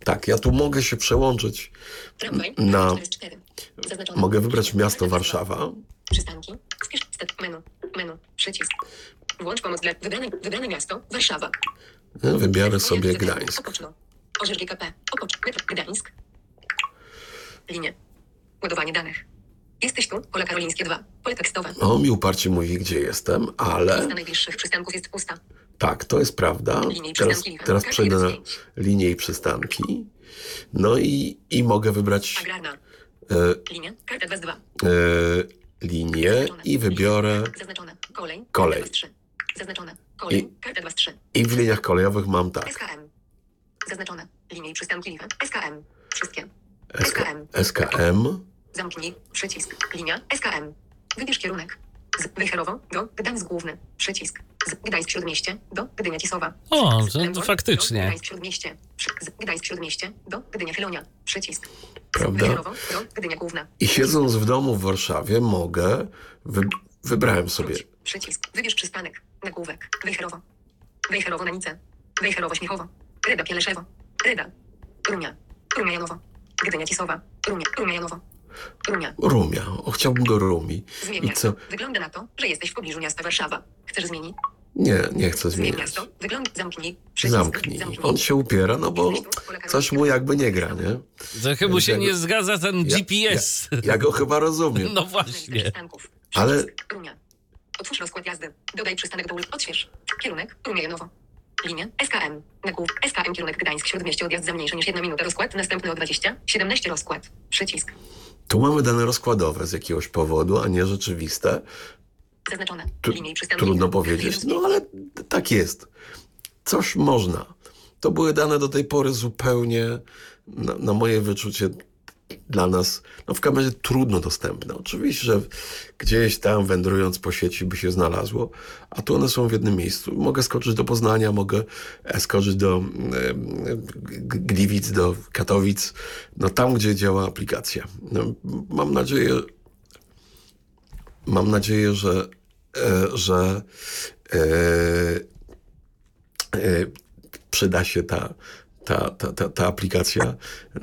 Tak, ja tu mogę się przełączyć. Tramwaj. Na- 404. Zaznaczone. Mogę wybrać miasto Warszawa. Przystanki. Menu. Menu. Przycisk. Włącz pomoc dla wybrane, wybrane miasto. Warszawa. Ja Wybiorę sobie. Gdańsk. Opoczno. Orzecz GKP. Opocz. Gdańsk. Linie. Ładowanie danych. Jesteś tu. Pole karolińskie 2. Pole tekstowe. On mi uparcie mówi, gdzie jestem, ale Lista najbliższych przystanków jest pusta. tak, to jest prawda. Linie i Teraz, przystanki. teraz Karta przejdę na jeden z pięć. linie i przystanki. No i, i mogę wybrać Agrarna. e, Linia. Karta 2 z 2. e, linię i wybiorę. Zaznaczone. Kolej. Kolej. Karta 2 z 3. Zaznaczone. Kolej. I- Karta 2 z 3. I w liniach kolejowych mam tak. SKM. Zaznaczone. Linie i przystanki liwe. SKM. Wszystkie. SK, SKM. SKM. Zamknij. Przycisk. Linia. SKM. Wybierz kierunek. Z Wejherowo do Gdańsk Główny. Przycisk. Z Gdańsk Śródmieście do Gdynia Cisowa. O, Przycisk. to- faktycznie. Do Gdańsk Śródmieście. Z Gdańsk Śródmieście do Gdynia Filonia. Przycisk. Prawda? Do Gdynia Główna. I siedząc w domu w Warszawie mogę. Wy, wybrałem sobie. Wróć. Przycisk. Wybierz przystanek. Nagłówek. Wejherowo. Wejherowo na Nice. Wejherowo Śmiechowo. Ryda Pieleszewo. Ryda. Rumia. Rumia Janowo. Gdynia Cisowa. Rumia. Rumia Janowo. Rumia. Rumia. O, chciałbym do Rumi. Zmień I miasto. co? Wygląda na to, że jesteś w pobliżu miasta Warszawa. Chcesz zmienić? Nie, nie chcę Zmień zmieniać. miasto. Wygląda. Zamknij. Przycisk. Zamknij. On się upiera, no bo coś mu jakby nie gra, nie? Trochę mu się Ja- nie zgadza ten Ja- GPS. Ja go chyba rozumiem. No właśnie. przystanków. Ale-. Rumia. Otwórz rozkład jazdy. Dodaj przystanek do ulicy. Odśwież. Kierunek. Rumia Janowo. Linia. SKM. Nagłówek. SKM kierunek Gdańsk. Śródmieście odjazd za mniejsze niż jedna minuta. Rozkład. Następny o 20. 17 rozkład. Przycisk. Tu mamy dane rozkładowe z jakiegoś powodu, a nie rzeczywiste. Zaznaczone. Tu, trudno powiedzieć, no ale tak jest. Coś można. To były dane do tej pory zupełnie, na, na moje wyczucie, dla nas, no w każdym razie trudno dostępne. Oczywiście, że gdzieś tam wędrując po sieci by się znalazło, a tu one są w jednym miejscu. Mogę skoczyć do Poznania, mogę e, skoczyć do Gliwic, do Katowic, no tam, gdzie działa aplikacja. No, mam nadzieję, mam nadzieję, że, e, że e, e, przyda się ta, ta, ta, ta, ta aplikacja.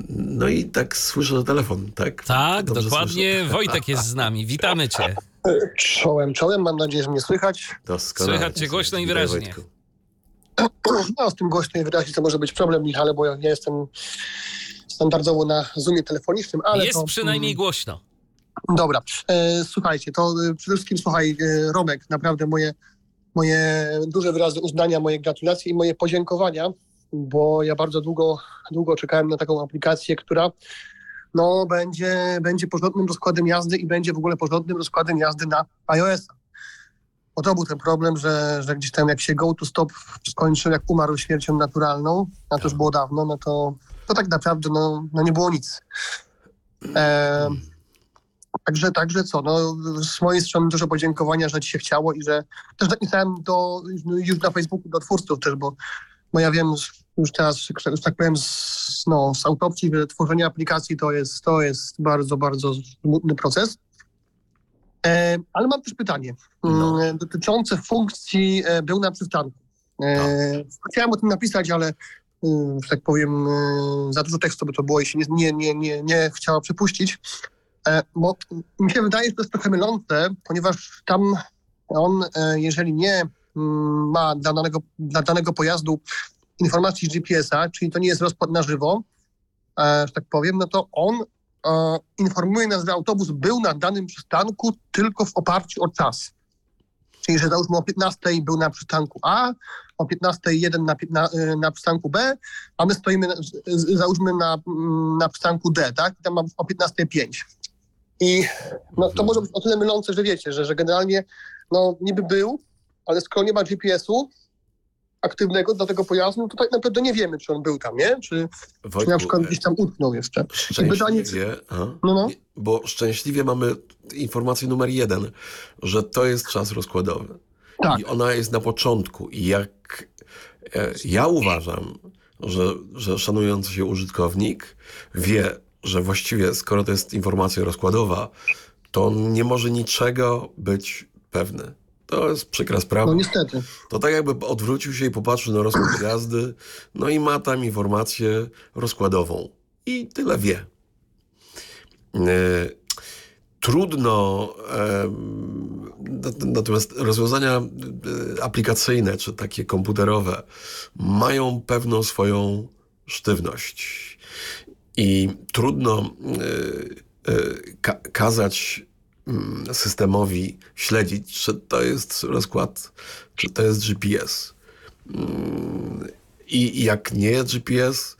No i tak słyszę, że telefon, tak? Tak, Dobrze dokładnie. słyszę? Wojtek jest z nami. Witamy cię. Czołem, czołem, mam nadzieję, że mnie słychać. Doskonale. Słychać cię głośno i wyraźnie. Wojtku. No, z tym głośno i wyraźnie to może być problem, Michale, bo ja nie jestem standardowo na Zoomie telefonicznym, ale Jest to... przynajmniej głośno. Dobra, e, słuchajcie, to e, przede wszystkim, słuchaj, e, Romek, naprawdę moje, moje duże wyrazy uznania, moje gratulacje i moje podziękowania, bo ja bardzo długo, długo czekałem na taką aplikację, która no, będzie, będzie porządnym rozkładem jazdy i będzie w ogóle porządnym rozkładem jazdy na iOS-a. Bo to był ten problem, że, że gdzieś tam jak się Go to Stop skończył, jak umarł śmiercią naturalną, a to już było dawno, no to, to tak naprawdę no, no nie było nic. E, Także, także co, no, z mojej strony dużo podziękowania, że ci się chciało i że też napisałem to no, już na Facebooku do twórców też, bo, bo ja wiem już teraz, że tak powiem, z, no, z autopsji, że tworzenie aplikacji to jest, to jest bardzo, bardzo smutny proces. E, ale mam też pytanie No. mm, dotyczące funkcji e, był na przystanku. E, Chciałem o tym napisać, ale mm, że tak powiem, e, za dużo tekstu by to było i się nie, nie, nie, nie, nie chciała przepuścić. E, Bo mi się wydaje, że to jest trochę mylące, ponieważ tam on, e, jeżeli nie mm, ma dla danego, dla danego pojazdu informacji GPS-a, czyli to nie jest rozkład na żywo, e, że tak powiem, no to on e, informuje nas, że autobus był na danym przystanku tylko w oparciu o czas. Czyli, że załóżmy o 15 był na przystanku A, o 15.01 na, na, y, na przystanku B, a my stoimy, załóżmy na, mm, na przystanku D, tak? I tam mam o 15.05. I no, to może być o tyle mylące, że wiecie, że, że generalnie no, niby był, ale skoro nie ma GPS-u aktywnego dla tego pojazdu, no to tak naprawdę nie wiemy, czy on był tam, nie? Czy, czy na przykład gdzieś tam utknął jeszcze. Szczęśliwie, a? No, no. Bo szczęśliwie mamy informację numer jeden, że to jest czas rozkładowy. Tak. I ona jest na początku. I jak e, ja uważam, że, że szanujący się użytkownik wie, że właściwie skoro to jest informacja rozkładowa, to on nie może niczego być pewny. To jest przykra sprawa. No niestety. To tak jakby odwrócił się i popatrzył na rozkład jazdy, no i ma tam informację rozkładową. I tyle wie. E, Trudno, nat- natomiast rozwiązania e, aplikacyjne czy takie komputerowe mają pewną swoją sztywność. I trudno e, e, ka- kazać systemowi śledzić, czy to jest rozkład, czy to jest GPS. Mm, I jak nie GPS,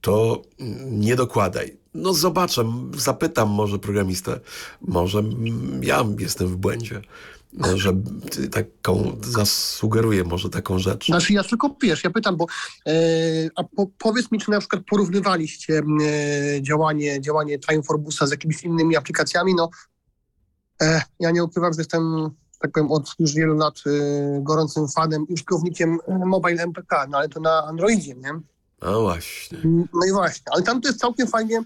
to mm, nie dokładaj. No zobaczę, zapytam może programistę, może mm, ja jestem w błędzie, że taką zasugeruję może taką rzecz. Znaczy ja tylko, wiesz, ja pytam, bo e, a po, powiedz mi, czy na przykład porównywaliście e, działanie, działanie Time for Busa z jakimiś innymi aplikacjami, no ja nie ukrywam, że jestem, tak powiem, od już wielu lat e, gorącym fanem i użytkownikiem e, Mobile MPK, no ale to na Androidzie, nie? A właśnie. No i właśnie, ale tam to jest całkiem fajnie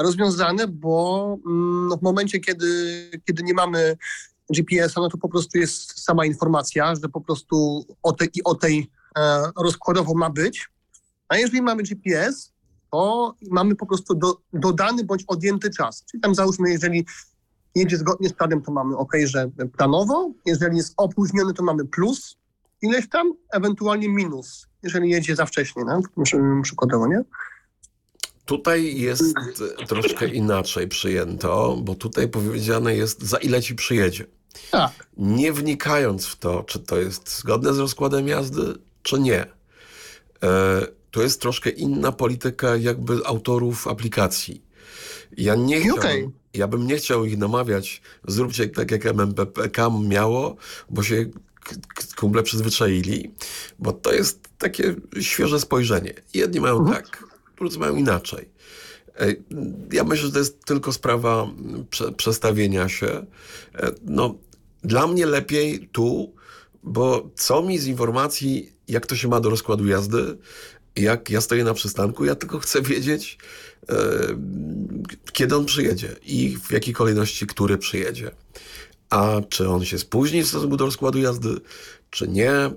rozwiązane, bo mm, w momencie, kiedy, kiedy nie mamy GPS-a, no to po prostu jest sama informacja, że po prostu o tej i o tej e, rozkładowo ma być. A jeżeli mamy GPS, to mamy po prostu do, dodany bądź odjęty czas. Czyli tam załóżmy, jeżeli jedzie zgodnie z planem, to mamy OK, że planowo. Jeżeli jest opóźniony, to mamy plus ileś tam, ewentualnie minus, jeżeli jedzie za wcześnie, no? Przy- przykładowo, nie? Tutaj jest troszkę inaczej przyjęto, bo tutaj powiedziane jest za ile ci przyjedzie. Tak. Nie wnikając w to, czy to jest zgodne z rozkładem jazdy, czy nie. E, to jest troszkę inna polityka jakby autorów aplikacji. Ja nie chciałbym, okej. ja bym nie chciał ich namawiać, zróbcie tak jak MMPK miało, bo się kumple przyzwyczaili, bo to jest takie świeże spojrzenie. Jedni mają tak, drudzy mają inaczej. Ja myślę, że to jest tylko sprawa mm, prze, przestawienia się. E, No, dla mnie lepiej tu, bo co mi z informacji, jak to się ma do rozkładu jazdy, jak ja stoję na przystanku, ja tylko chcę wiedzieć, kiedy on przyjedzie i w jakiej kolejności, który przyjedzie. A czy on się spóźni w stosunku do rozkładu jazdy, czy nie,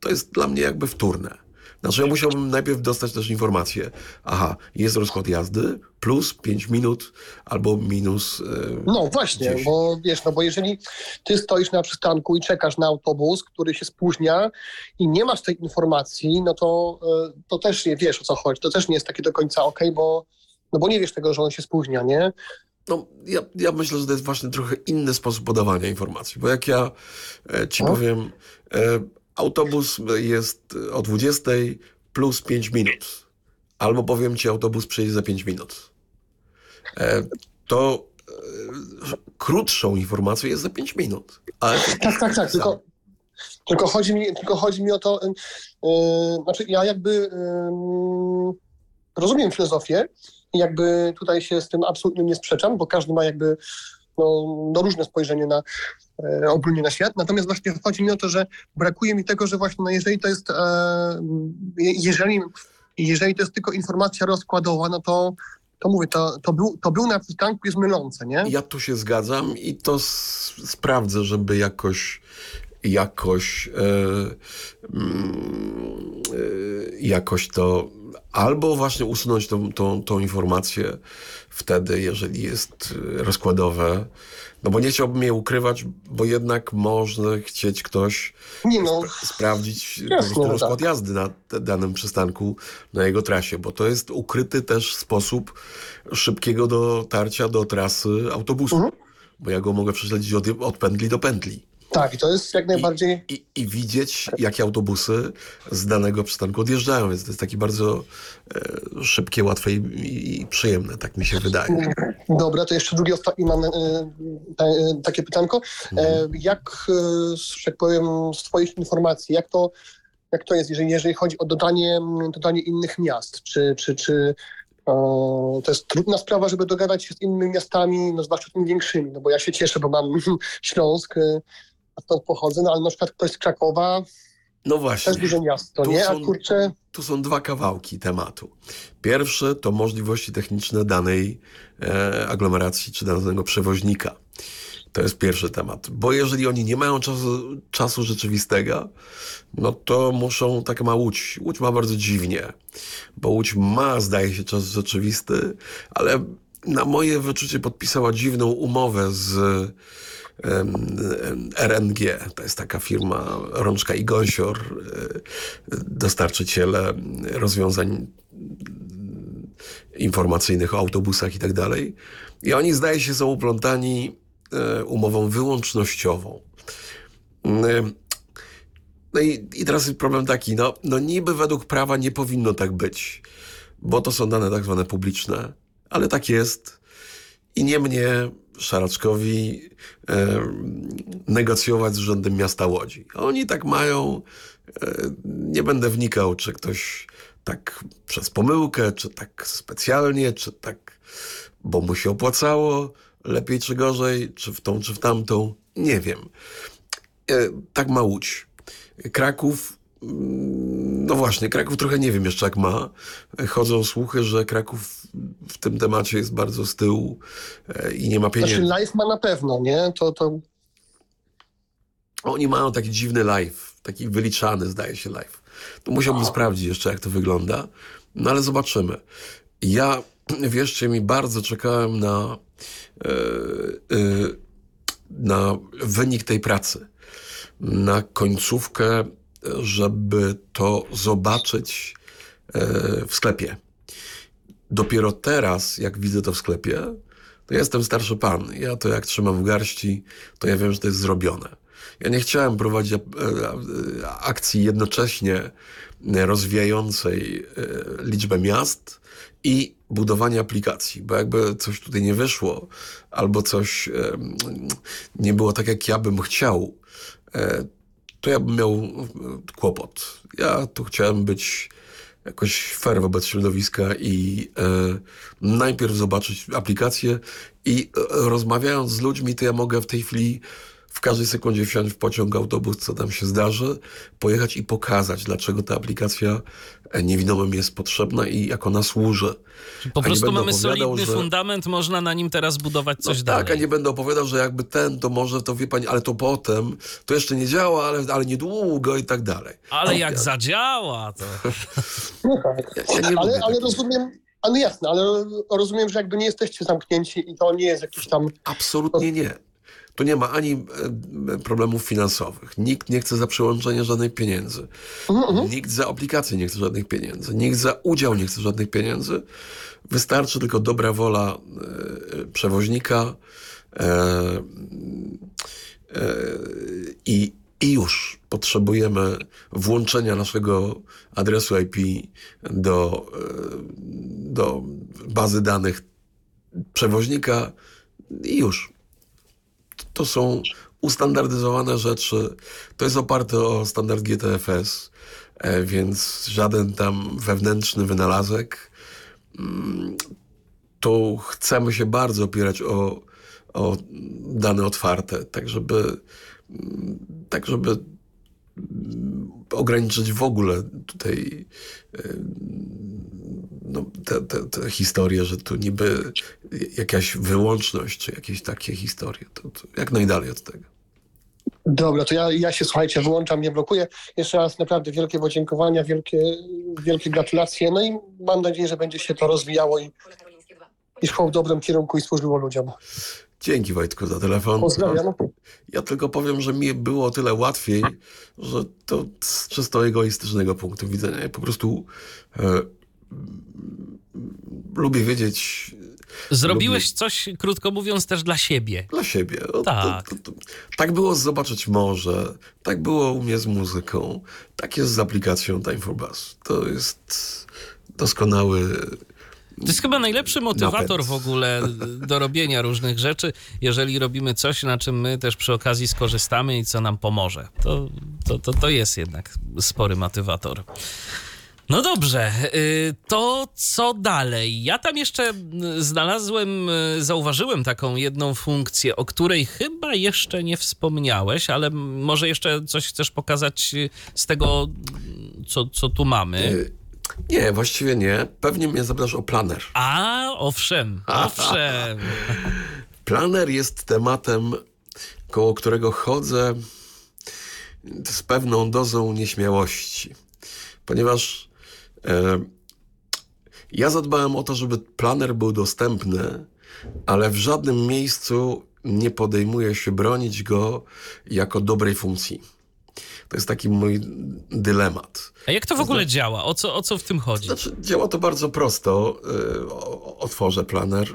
to jest dla mnie jakby wtórne. Znaczy ja musiałbym najpierw dostać też informację, aha, jest rozkład jazdy, plus 5 minut albo minus... e, No właśnie, Gdzieś. bo wiesz, no bo jeżeli ty stoisz na przystanku i czekasz na autobus, który się spóźnia i nie masz tej informacji, no to, y, to też nie wiesz o co chodzi. To też nie jest takie do końca okej, bo, no bo nie wiesz tego, że on się spóźnia, nie? No, ja, ja myślę, że to jest właśnie trochę inny sposób podawania informacji, bo jak ja e, ci O. powiem, e, autobus jest o 20 plus 5 minut, albo powiem ci, autobus przyjedzie za 5 minut, e, to e, krótszą informacją jest za 5 minut. Ale Tak, tak, tak, tylko, tylko, chodzi, mi, tylko chodzi mi o to, y, y, znaczy ja jakby y, rozumiem filozofię jakby tutaj się z tym absolutnie nie sprzeczam, bo każdy ma jakby no, no różne spojrzenie na e, ogólnie na świat. Natomiast właśnie chodzi mi o to, że brakuje mi tego, że właśnie no jeżeli to jest, e, je- jeżeli, jeżeli to jest tylko informacja rozkładowa, no to, to mówię, to, to, był, to był na przystanku jest mylące, nie? Ja tu się zgadzam i to sprawdzę, żeby jakoś jakoś e, mm, e, jakoś to albo właśnie usunąć tą, tą, tą informację wtedy, jeżeli jest e, rozkładowe, no bo nie chciałbym je ukrywać, bo jednak może chcieć ktoś Nie no, spra- sprawdzić Jasne, prostu że rozkład tak. jazdy na danym przystanku, na jego trasie, bo to jest ukryty też sposób szybkiego dotarcia do trasy autobusu, Mhm. bo ja go mogę prześledzić od, od pętli do pętli tak, to jest jak najbardziej... i, i widzieć, jakie autobusy z danego przystanku odjeżdżają, więc to jest takie bardzo e, szybkie, łatwe i, i przyjemne, tak mi się wydaje. Dobra, to jeszcze drugie ostatnie mam e, te, e, takie pytanko. E, jak, e, że tak powiem, z Twoich informacji, jak to, jak to jest, jeżeli, jeżeli chodzi o dodanie, dodanie innych miast? Czy, czy, czy e, to jest trudna sprawa, żeby dogadać się z innymi miastami, no zwłaszcza tymi większymi? No bo ja się cieszę, bo mam Śląsk, stąd pochodzę, no ale na przykład ktoś z Krakowa, No też właśnie. duże miasto, Tu nie? A są- kurczę, Tu są dwa kawałki tematu. Pierwszy to możliwości techniczne danej e, aglomeracji czy danego przewoźnika. To jest pierwszy temat. Bo jeżeli oni nie mają czasu, czasu rzeczywistego, no to muszą, tak ma Łódź. Łódź ma bardzo dziwnie, bo Łódź ma, zdaje się, czas rzeczywisty, ale na moje wyczucie podpisała dziwną umowę z RNG. To jest taka firma Rączka i Gąsior, e, dostarczyciele rozwiązań informacyjnych o autobusach i tak dalej. I oni, zdaje się, są uplątani e, umową wyłącznościową. Mm, No i, i teraz jest problem taki, no, no niby według prawa nie powinno tak być, bo to są dane tak zwane publiczne, ale tak jest i nie mnie, Szaraczkowi, e, negocjować z Urzędem Miasta Łodzi. Oni tak mają, e, nie będę wnikał, czy ktoś tak przez pomyłkę, czy tak specjalnie, czy tak, bo mu się opłacało, lepiej czy gorzej, czy w tą, czy w tamtą, nie wiem. E, tak ma Łódź. Kraków, no właśnie, Kraków trochę nie wiem jeszcze jak ma. Chodzą słuchy, że Kraków w tym temacie jest bardzo z tyłu e, i nie ma Znaczy pieniędzy. live ma na pewno, nie? To, to Oni mają taki dziwny live, taki wyliczany zdaje się live. To musiałbym sprawdzić jeszcze jak to wygląda, no ale zobaczymy. Ja, wierzcie mi, bardzo czekałem na, e, e, na wynik tej pracy, na końcówkę, żeby to zobaczyć e, w sklepie. Dopiero teraz, jak widzę to w sklepie, to ja jestem starszy pan. Ja to jak trzymam w garści, to ja wiem, że to jest zrobione. Ja nie chciałem prowadzić e, e, akcji jednocześnie rozwijającej liczbę miast i budowania aplikacji, bo jakby coś tutaj nie wyszło, albo coś nie było tak, jak ja bym chciał, to ja bym miał e, kłopot. Ja tu chciałem być jakoś fair wobec środowiska i e, najpierw zobaczyć aplikację i e, rozmawiając z ludźmi, to ja mogę w tej chwili w każdej sekundzie wsiąść w pociąg, autobus, co tam się zdarzy, pojechać i pokazać, dlaczego ta aplikacja e, niewidomym jest potrzebna i jak ona służy. Po prostu mamy solidny że- fundament, można na nim teraz budować coś no dalej. Tak, a nie będę opowiadał, że jakby ten, to może, to wie pani, ale to potem, to jeszcze nie działa, ale, ale niedługo i tak dalej. Ale jak ja, zadziała, to... no tak. ja, Ale, ale rozumiem, ale jasne, ale rozumiem, że jakby nie jesteście zamknięci i to nie jest jakiś tam... Absolutnie nie. Tu nie ma ani e, problemów finansowych. Nikt nie chce za przyłączenie żadnych pieniędzy. Nikt za aplikację nie chce żadnych pieniędzy. Nikt za udział nie chce żadnych pieniędzy. Wystarczy tylko dobra wola e, przewoźnika e, e, i, i już potrzebujemy włączenia naszego adresu IP do, do bazy danych przewoźnika i już. To są ustandaryzowane rzeczy. To jest oparte o standard GTFS, e, więc żaden tam wewnętrzny wynalazek. Mm, Tu chcemy się bardzo opierać o, o dane otwarte, tak żeby, mm, tak żeby ograniczyć w ogóle tutaj e, no, te, te, te historie, że tu niby jakaś wyłączność, czy jakieś takie historie. To, to jak najdalej od tego. Dobra, to ja, ja się, słuchajcie, wyłączam, nie blokuję. Jeszcze raz naprawdę wielkie podziękowania, wielkie, wielkie gratulacje. No i mam nadzieję, że będzie się to rozwijało i, i szło w dobrym kierunku i służyło ludziom. Dzięki Wojtku za telefon. Pozdrawiam. Ja tylko powiem, że mi było o tyle łatwiej, że to z czysto egoistycznego punktu widzenia. Ja po prostu e, lubię wiedzieć Zrobiłeś coś, krótko mówiąc, też dla siebie. dla siebie. O, Tak. To, to, to, tak było z Zobaczyć Morze, tak było u mnie z muzyką, tak jest z aplikacją Time for Bus. To jest doskonały... To jest chyba najlepszy motywator Napęd. w ogóle do robienia różnych rzeczy, jeżeli robimy coś, na czym my też przy okazji skorzystamy i co nam pomoże. To, to, to, to jest jednak spory motywator. No dobrze, y, to co dalej? Ja tam jeszcze y, znalazłem, y, zauważyłem taką jedną funkcję, o której chyba jeszcze nie wspomniałeś, ale może jeszcze coś chcesz pokazać z tego, co, co tu mamy. Nie, właściwie nie. Pewnie mnie zapytasz o planer. A, owszem, owszem. Planer jest tematem koło którego chodzę z pewną dozą nieśmiałości, ponieważ e, ja zadbałem o to, żeby planer był dostępny, ale w żadnym miejscu nie podejmuję się bronić go jako dobrej funkcji. To jest taki mój dylemat. A jak to w ogóle działa? O co, o co w tym chodzi? Znaczy, działa to bardzo prosto. Y, Otworzę planer,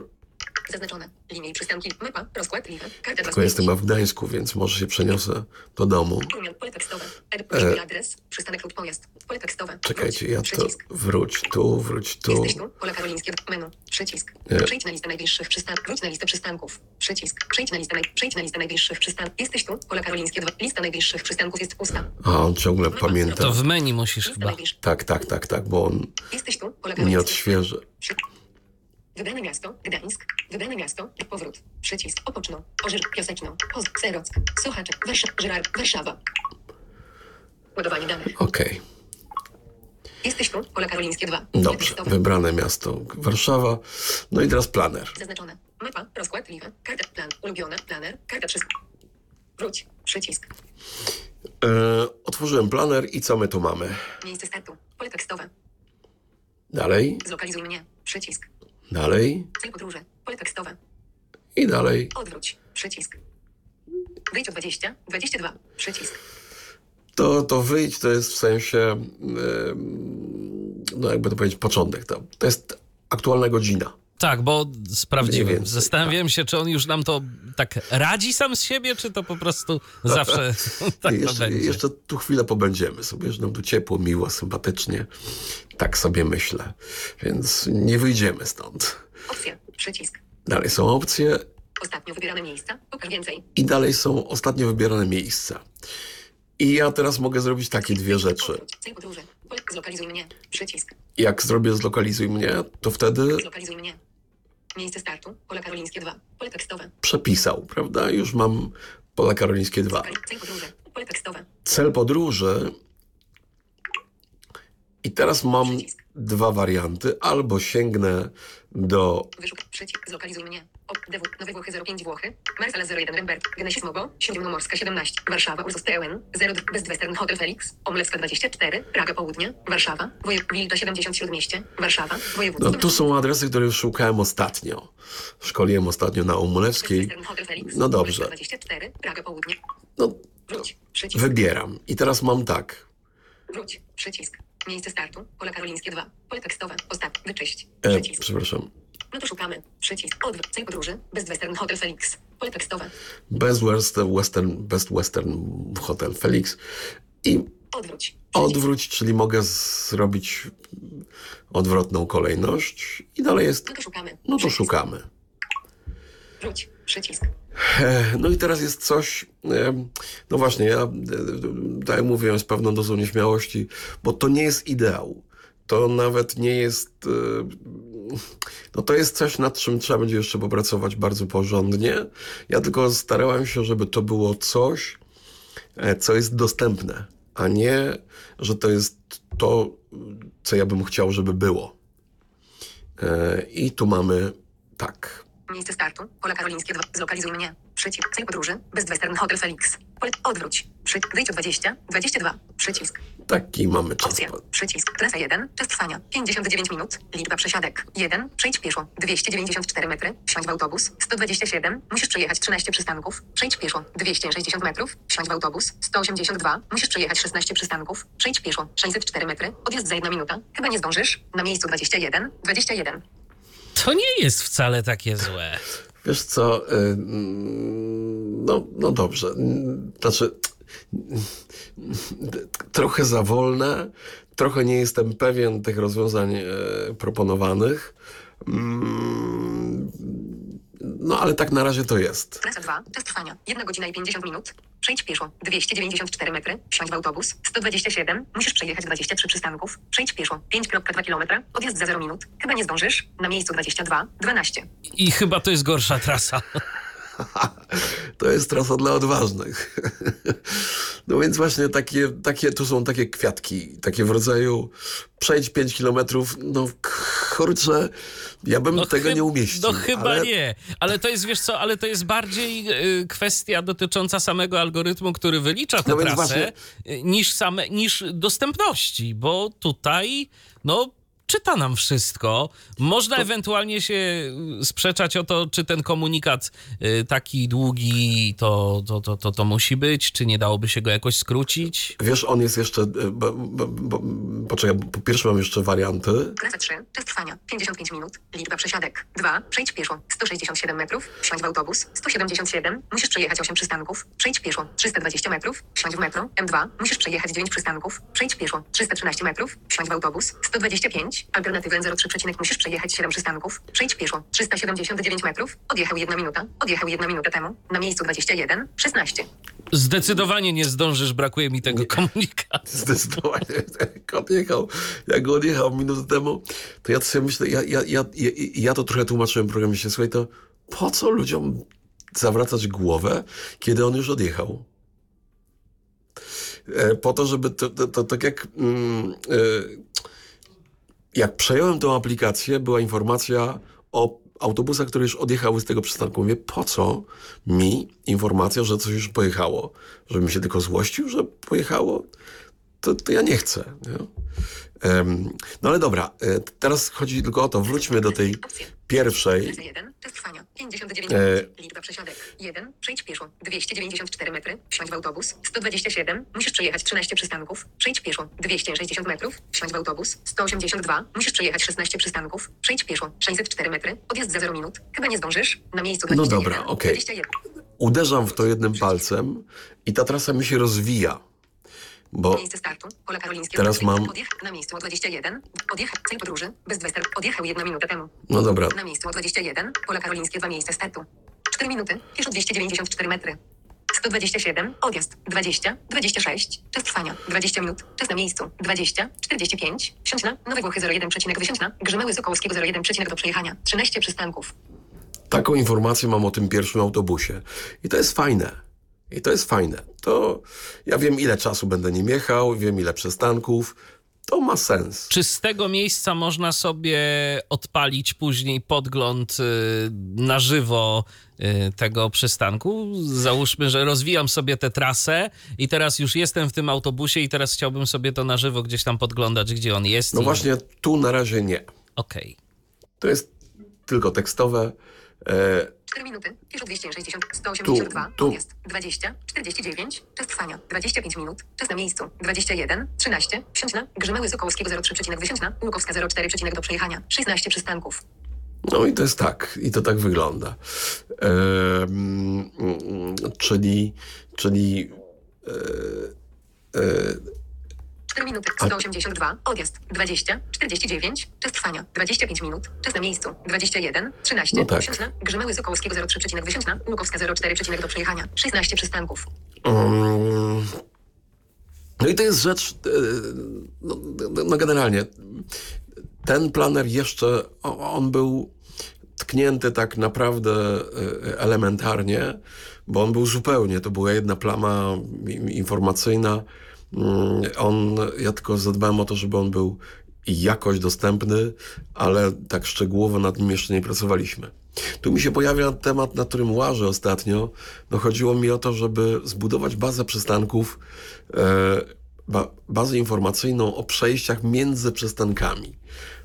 Zaznaczone. Linie i przystanki. Mapa. Rozkład. Liwa. Karta tylko jestem chyba w Gdańsku, więc może się przeniosę do domu. Pole tekstowe. Poczekaj adres. Przystanek lub pojazd. Pole tekstowe. Czekajcie, ja to wróć tu, wróć tu. Jesteś tu. Pola karolińskie. Menu. Przycisk. Nie. Przejdź na listę najbliższych przystanków. Wróć na listę przystanków. Przycisk. Przejdź na listę, naj... Przejdź na listę najbliższych przystanków. Jesteś tu. Pola karolińskie. Dwa. Lista najbliższych przystanków jest pusta. A on ciągle pamięta. To w menu musisz chyba. Tak, tak, tak, tak, bo on Jesteś tu. Pola nie odświeży. Wybrane miasto. Gdańsk. Wybrane miasto. Powrót. Przycisk. Opoczno. Ożyr. Piaseczno. Poz. Serock. Sochaczek. Warszawa. Ładowanie danych. Okej, Jesteś tu. Pola karolińskie 2. dobrze. Wybrane miasto Warszawa. No i teraz planer. Zaznaczone. Mapa. Rozkład. Liwa. Karta. Plan. Ulubione. Planer. Karta wszystko. Wróć. Przycisk. E, otworzyłem planer i co my tu mamy? Miejsce startu. Pole tekstowe. Dalej, Zlokalizuj mnie. Przycisk. Dalej Cel podróży. Pole tekstowe. i dalej. Odwróć. Przycisk. Wyjdź o 20. 22. Przycisk. To, to wyjść to jest w sensie, no jakby to powiedzieć, początek. To, to jest aktualna godzina. Tak, bo sprawdziłem. Zastanawiałem się, czy on już nam to tak radzi sam z siebie, czy to po prostu zawsze tak to jeszcze, będzie. jeszcze tu chwilę pobędziemy sobie, że nam tu ciepło, miło, sympatycznie. Tak sobie myślę. Więc nie wyjdziemy stąd. Opcja. Przycisk. Dalej są opcje Ostatnio wybierane miejsca. Pokaż więcej. i dalej są ostatnio wybierane miejsca. I ja teraz mogę zrobić takie dwie rzeczy. Zlokalizuj mnie. Przycisk. Jak zrobię zlokalizuj mnie, to wtedy Zlokalizuj mnie. Miejsce startu. Pole karolińskie 2. Pole tekstowe. przepisał, prawda? Już mam pole karolińskie 2. Zlokali- Cel podróży. Pole tekstowe. Cel podróży. I teraz mam Przycisk. dwa warianty. Albo sięgnę do Wyszuk. Przycisk. Zlokalizuj mnie. Op. DW. Nowe Włochy 05 Włochy. Marsala 01 Remberg. Genesis Mogo. Śródmorska 17. Warszawa. Ursus TEN. 0 Best Western Hotel Felix. Omlewska 24. Praga Południe. Warszawa. Woje... Wilcza 77 mieście. Warszawa. No, Województwo. tu są adresy, które już szukałem ostatnio. Szkoliłem ostatnio na Hotel Felix. No dobrze. Omlewska 24. Praga Południe. No, wybieram. I teraz mam tak. Wróć. Przycisk. Miejsce startu. Pole karolińskie 2. Pole tekstowe. Ostatni. Wyczyść. E, przepraszam. No to szukamy. Przycisk. Odwrót. Cel podróży. Best Western Hotel Felix. Pole tekstowe. Best Western, Western, Best Western Hotel Felix. I Odwróć. Odwróć, czyli mogę zrobić odwrotną kolejność. I dalej jest. No to szukamy. No to szukamy. Wróć. Przycisk. No i teraz jest coś, no właśnie, ja tak mówię, z pewną dozą nieśmiałości, bo to nie jest ideał. To nawet nie jest, e, no to jest coś, nad czym trzeba będzie jeszcze popracować bardzo porządnie. Ja tylko starałem się, żeby to było coś, e, co jest dostępne, a nie, że to jest to, co ja bym chciał, żeby było. E, I tu mamy tak. Miejsce startu. Pole karolińskie 2. Zlokalizuj mnie. Przycisk. Cel podróży. Best Western Hotel Felix. Odwróć. Przycisk. Wyjdź o 20. 22. Przycisk. Taki mamy czas. Opcja. Przycisk. Trasa 1. Czas trwania. 59 minut. Liczba przesiadek. 1. Przejdź pieszo. 294 metry. Wsiądź w autobus. 127. Musisz przejechać 13 przystanków. Przejdź pieszo. 260 metrów. Wsiądź w autobus. 182. Musisz przejechać 16 przystanków. Przejdź pieszo. 604 metry. Odjazd za 1 minuta. Chyba nie zdążysz. Na miejscu 21. 21. To nie jest wcale takie złe. Wiesz co, y, mm, no, no dobrze. Mm, Znaczy, mm, trochę za wolne, trochę nie jestem pewien tych rozwiązań e, proponowanych. No ale tak na razie to jest. Trasa 2. Czas trwania. 1 godzina i 50 minut. Przejdź pieszo. 294 metry. Wsiądź w autobus. 127. Musisz przejechać 23 przystanków. Przejdź pieszo. 5,2 km. Odjazd za 0 minut. Chyba nie zdążysz. Na miejscu 22. 12. I chyba to jest gorsza trasa. To jest trasa dla odważnych. No więc właśnie takie, takie, tu są takie kwiatki, takie w rodzaju przejdź 5 kilometrów, no kurczę, Ja bym No tego nie umieścił. No chyba ale... nie. Ale to jest, wiesz co, ale to jest bardziej y, kwestia dotycząca samego algorytmu, który wylicza tę No trasę, y, niż, same, niż dostępności, bo tutaj, no czyta nam wszystko. Można ewentualnie się y, sprzeczać o to, czy ten komunikat y, taki długi to, to, to, to, to musi być, czy nie dałoby się go jakoś skrócić. Wiesz, on jest jeszcze. e, Bo, bo, bo, poczekaj, po pierwsze mam jeszcze warianty. Klasa 3. Czas trwania. 55 minut. Liczba przesiadek. 2. Przejdź pieszo. 167 metrów. Wsiądź w autobus. 177. Musisz przejechać 8 przystanków. Przejdź pieszo. 320 metrów. Wsiądź w metro. M2. Musisz przejechać 9 przystanków. Przejdź pieszo. 313 metrów. Wsiądź w autobus. 125. Alternatywę 03 przecinek musisz przejechać 7 przystanków. Przejdź pieszo. 379 metrów. Odjechał 1 minuta. Odjechał 1 minutę temu. Na miejscu 21. 16. Zdecydowanie nie zdążysz, brakuje mi tego komunikatu. Zdecydowanie. Jak odjechał, jak go odjechał minutę temu, to ja sobie myślę, ja, ja, ja, ja, ja to trochę tłumaczyłem programie się, słuchaj, to po co ludziom zawracać głowę, kiedy on już odjechał? E, Po to, żeby to, to, to tak jak mm, e, jak przejąłem tą aplikację, była informacja o autobusach, które już odjechały z tego przystanku. Mówię, po co mi informacja, że coś już pojechało? Żebym się tylko złościł, że pojechało? To, to ja nie chcę. Nie? Em, no ale dobra, e, teraz chodzi tylko o to, wróćmy do tej. Pierwszej. Klasa 1. Czas trwania. 59 E. Liczba przesiadek. 1. Przejdź pieszo. 294 metry. Wsiądź w autobus. 127. Musisz przejechać 13 przystanków. Przejdź pieszo. 260 metrów. Wsiądź w autobus. 182. Musisz przejechać 16 przystanków. Przejdź pieszo. 604 metry. Odjazd za 0 minut. Chyba nie zdążysz. Na miejscu No 21. dobra, okej. 21. Uderzam w to jednym palcem i ta trasa mi się rozwija. Bo Miejsce startu. Pola Karolińskie. Teraz mam- Odjech na miejscu o 21. Odjechał. Cel podróży. Bez dwester. Odjechał 1 minutę temu. no dobra, Na miejscu o 21. Pola Karolińskie. Dwa miejsca startu. 4 minuty. Pieszo 294 metry. 127. Odjazd. 20. 26. Czas trwania. 20 minut. Czas na miejscu. 20. 45. Wsiądź na Nowe Włochy 01. Wysiądź na Grzemały Sokołowskiego 01. do przejechania. 13 przystanków. taką informację mam o tym pierwszym autobusie. I to jest fajne. I to jest fajne. To ja wiem, ile czasu będę nim jechał, wiem, ile przystanków. To ma sens. Czy z tego miejsca można sobie odpalić później podgląd y, na żywo y, tego przystanku? Załóżmy, że rozwijam sobie tę trasę i teraz już jestem w tym autobusie i teraz chciałbym sobie to na żywo gdzieś tam podglądać, gdzie on jest. No i- właśnie, tu na razie nie. Okej. To jest tylko tekstowe. E, 4 minuty. Pieszo 260. 182. Tu, tu. Odjazd. 20. 49. Czas trwania. 25 minut. Czas na miejscu. 21. 13. Wsiądź na Grzemały Sokołowskiego 03. Wysiądź na Łukowska 04. do przejechania. 16 przystanków. no i to jest tak. I to tak wygląda. E, mm, czyli, czyli e, e, 4 minuty. 182. Odjazd. 20. 49. Czas trwania. 25 minut. Czas na miejscu. 21. 13. No tak. Wsiądź na Grzemały Sokołowskiego 03. Wysiądź na Łukowska 04. do przejechania. 16 przystanków. Mm. No i to jest rzecz, e, no, no generalnie, ten planer jeszcze, o- on był tknięty tak naprawdę e, elementarnie, bo on był zupełnie, to była jedna plama i- informacyjna. Mm, On, ja tylko zadbałem o to, żeby on był jakoś dostępny, ale tak szczegółowo nad nim jeszcze nie pracowaliśmy. Tu mi się pojawia temat, na którym łażę ostatnio. No chodziło mi o to, żeby zbudować bazę przystanków, e, ba, bazę informacyjną o przejściach między przystankami.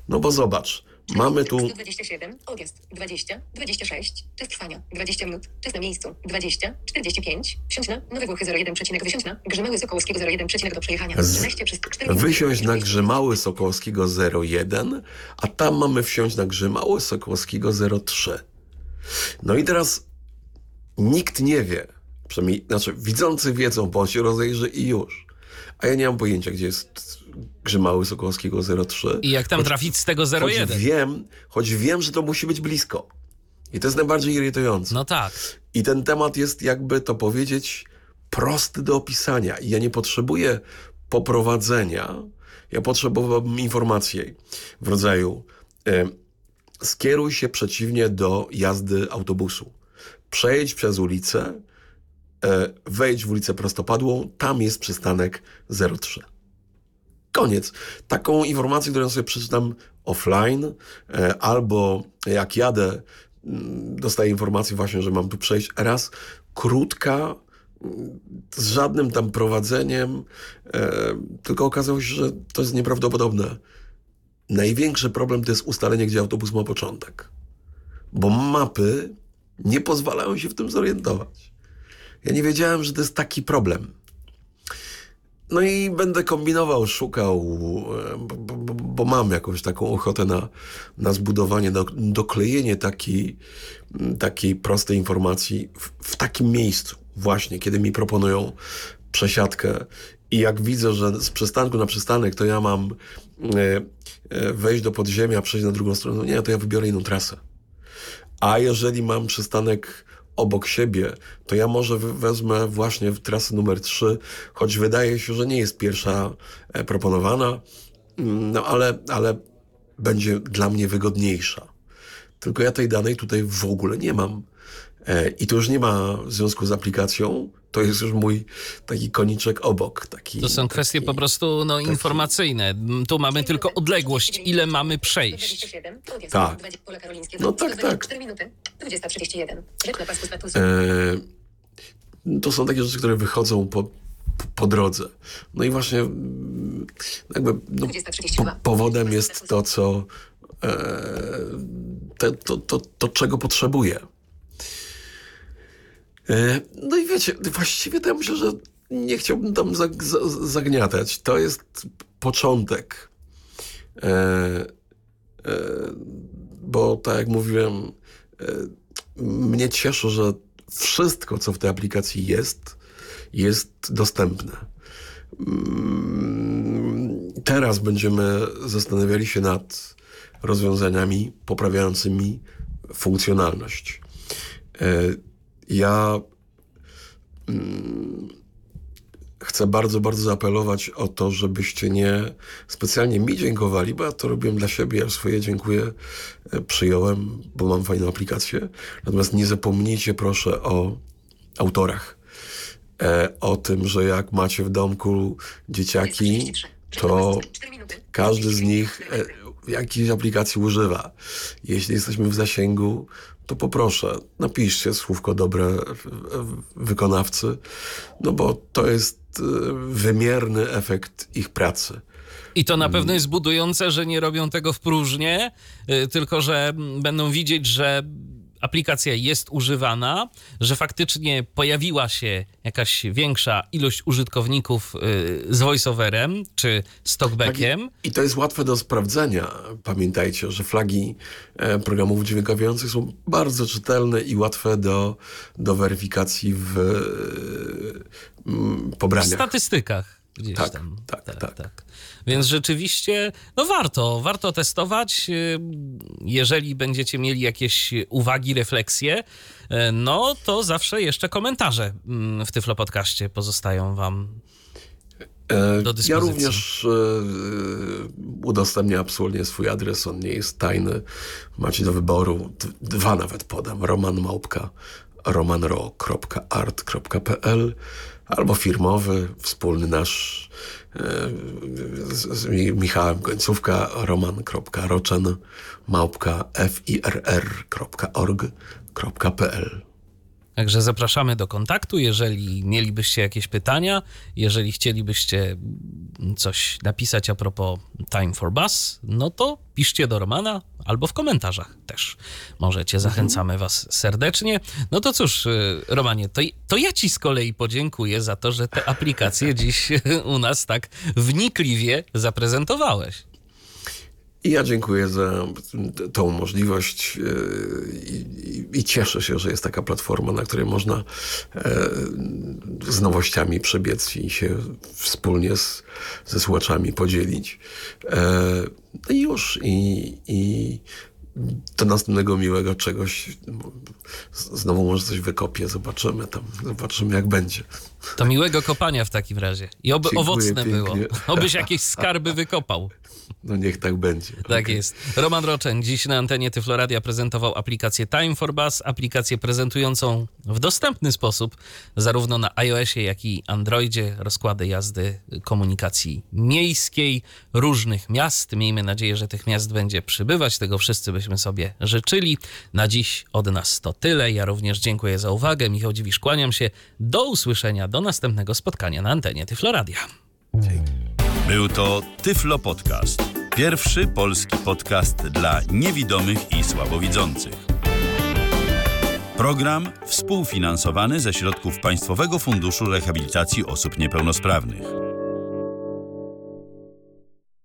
No bo zobacz, mamy tu 127. Odjazd. 20. 26. Czas trwania. 20 minut. Czas na miejscu. 20. 45. Wsiądź na Nowe Włochy 01. Wysiądź na Grzemały Sokołowskiego 01. do przejechania. Z- 13 przez 4 minuty. wysiąść na Grzymały Sokołowskiego 01, a tam mamy wsiąść na Grzymały Sokołowskiego 03. No i teraz nikt nie wie, przynajmniej, znaczy widzący wiedzą, bo on się rozejrzy i już. A ja nie mam pojęcia, gdzie jest Grzymały Sokołowskiego 03. I jak tam Choć- trafić z tego Choć 01? wiem, choć wiem, że to musi być blisko. I to jest najbardziej irytujące. No tak. I ten temat jest, jakby to powiedzieć, prosty do opisania. I ja nie potrzebuję poprowadzenia, ja potrzebowałbym informacji w rodzaju e, skieruj się przeciwnie do jazdy autobusu. Przejdź przez ulicę, e, wejdź w ulicę prostopadłą, tam jest przystanek 03. Koniec. Taką informację, którą sobie przeczytam offline, e, albo jak jadę, mm, dostaję informację właśnie, że mam tu przejść. Raz, krótka, mm, z żadnym tam prowadzeniem, e, tylko okazało się, że to jest nieprawdopodobne. Największy problem to jest ustalenie, gdzie autobus ma początek. Bo mapy nie pozwalają się w tym zorientować. Ja nie wiedziałem, że to jest taki problem. No i będę kombinował, szukał, e, bo, bo, bo mam jakąś taką ochotę na, na zbudowanie, do, doklejenie takiej, takiej prostej informacji w, w takim miejscu, właśnie, kiedy mi proponują przesiadkę. I jak widzę, że z przystanku na przystanek to ja mam e, e, wejść do podziemia, przejść na drugą stronę, no nie, to ja wybiorę inną trasę. A jeżeli mam przystanek obok siebie, to ja może wezmę właśnie trasę numer 3, choć wydaje się, że nie jest pierwsza e, proponowana, mm, no ale, ale będzie dla mnie wygodniejsza. Tylko ja tej danej tutaj w ogóle nie mam. E, I to już nie ma w związku z aplikacją, to jest już mój taki koniczek obok. Taki, to są kwestie taki, po prostu no, taki... informacyjne. Tu mamy tylko odległość, ile mamy przejść. Tak. No tak, tak. E, to są takie rzeczy, które wychodzą po, po drodze. No i właśnie jakby no, po, powodem jest to, co e, to, to, to, to, czego potrzebuję. E, no i wiecie, właściwie to ja myślę, że nie chciałbym tam zagniatać. To jest początek. E, e, bo tak jak mówiłem, mnie cieszy, że wszystko, co w tej aplikacji jest, jest dostępne. Mm, teraz będziemy zastanawiali się nad rozwiązaniami poprawiającymi funkcjonalność. Ja mm, chcę bardzo, bardzo zaapelować o to, żebyście nie specjalnie mi dziękowali, bo ja to robiłem dla siebie, ja swoje dziękuję e, przyjąłem, bo mam fajną aplikację. Natomiast nie zapomnijcie proszę o autorach. E, o tym, że jak macie w domku dzieciaki, to każdy z nich e, jakiejś aplikacji używa. Jeśli jesteśmy w zasięgu, to poproszę, napiszcie słówko dobre wykonawcy, no bo to jest e, wymierny efekt ich pracy. I to na pewno jest budujące, że nie robią tego w próżnię, e, tylko że będą widzieć, że aplikacja jest używana, że faktycznie pojawiła się jakaś większa ilość użytkowników y, z voiceoverem czy z talkbackiem. Tak, I to jest łatwe do sprawdzenia. Pamiętajcie, że flagi e, programów dźwiękawiących są bardzo czytelne i łatwe do, do weryfikacji w pobraniach. W statystykach gdzieś tak, tam. Tak, tak, tak. tak. Więc rzeczywiście, no warto, warto testować. Jeżeli będziecie mieli jakieś uwagi, refleksje, no to zawsze jeszcze komentarze mm, w Tyflo Podcaście pozostają wam e, do dyspozycji. Ja również e, udostępnię absolutnie swój adres, on nie jest tajny. Macie do wyboru, dwa nawet podam, roman małpka romanro.art.pl albo firmowy, wspólny nasz z, z Michałem Końcówka, roman.roczan, małpka firr.org.pl. Także zapraszamy do kontaktu, jeżeli mielibyście jakieś pytania, jeżeli chcielibyście coś napisać a propos Time for Bus, no to piszcie do Romana albo w komentarzach też możecie. Mhm. Zachęcamy Was serdecznie. No to cóż, y, Romanie, to, to ja Ci z kolei podziękuję za to, że te aplikacje dziś u nas tak wnikliwie zaprezentowałeś. I ja dziękuję za tą możliwość e, i, i, i, cieszę się, że jest taka platforma, na której można e, z nowościami przebiec i się wspólnie z, ze słuchaczami podzielić. E, no i już. I, i do następnego miłego czegoś. Znowu może coś wykopię, zobaczymy tam, zobaczymy jak będzie. To miłego kopania w takim razie. I oby Dziękuję owocne było. pięknie. Obyś jakieś skarby wykopał. No niech tak będzie. Tak jest. Roman Roczeń dziś na antenie Tyfloradia prezentował aplikację Time for Bus, aplikację prezentującą w dostępny sposób zarówno na iOSie, jak i Androidzie rozkłady jazdy komunikacji miejskiej różnych miast. Miejmy nadzieję, że tych miast będzie przybywać. Tego wszyscy byśmy sobie życzyli. Na dziś od nas to tyle. Ja również dziękuję za uwagę. Michał Dziwisz, kłaniam się. Do usłyszenia, do następnego spotkania na antenie Tyfloradia. Był to Tyflo Podcast. Pierwszy polski podcast dla niewidomych i słabowidzących. Program współfinansowany ze środków Państwowego Funduszu Rehabilitacji Osób Niepełnosprawnych.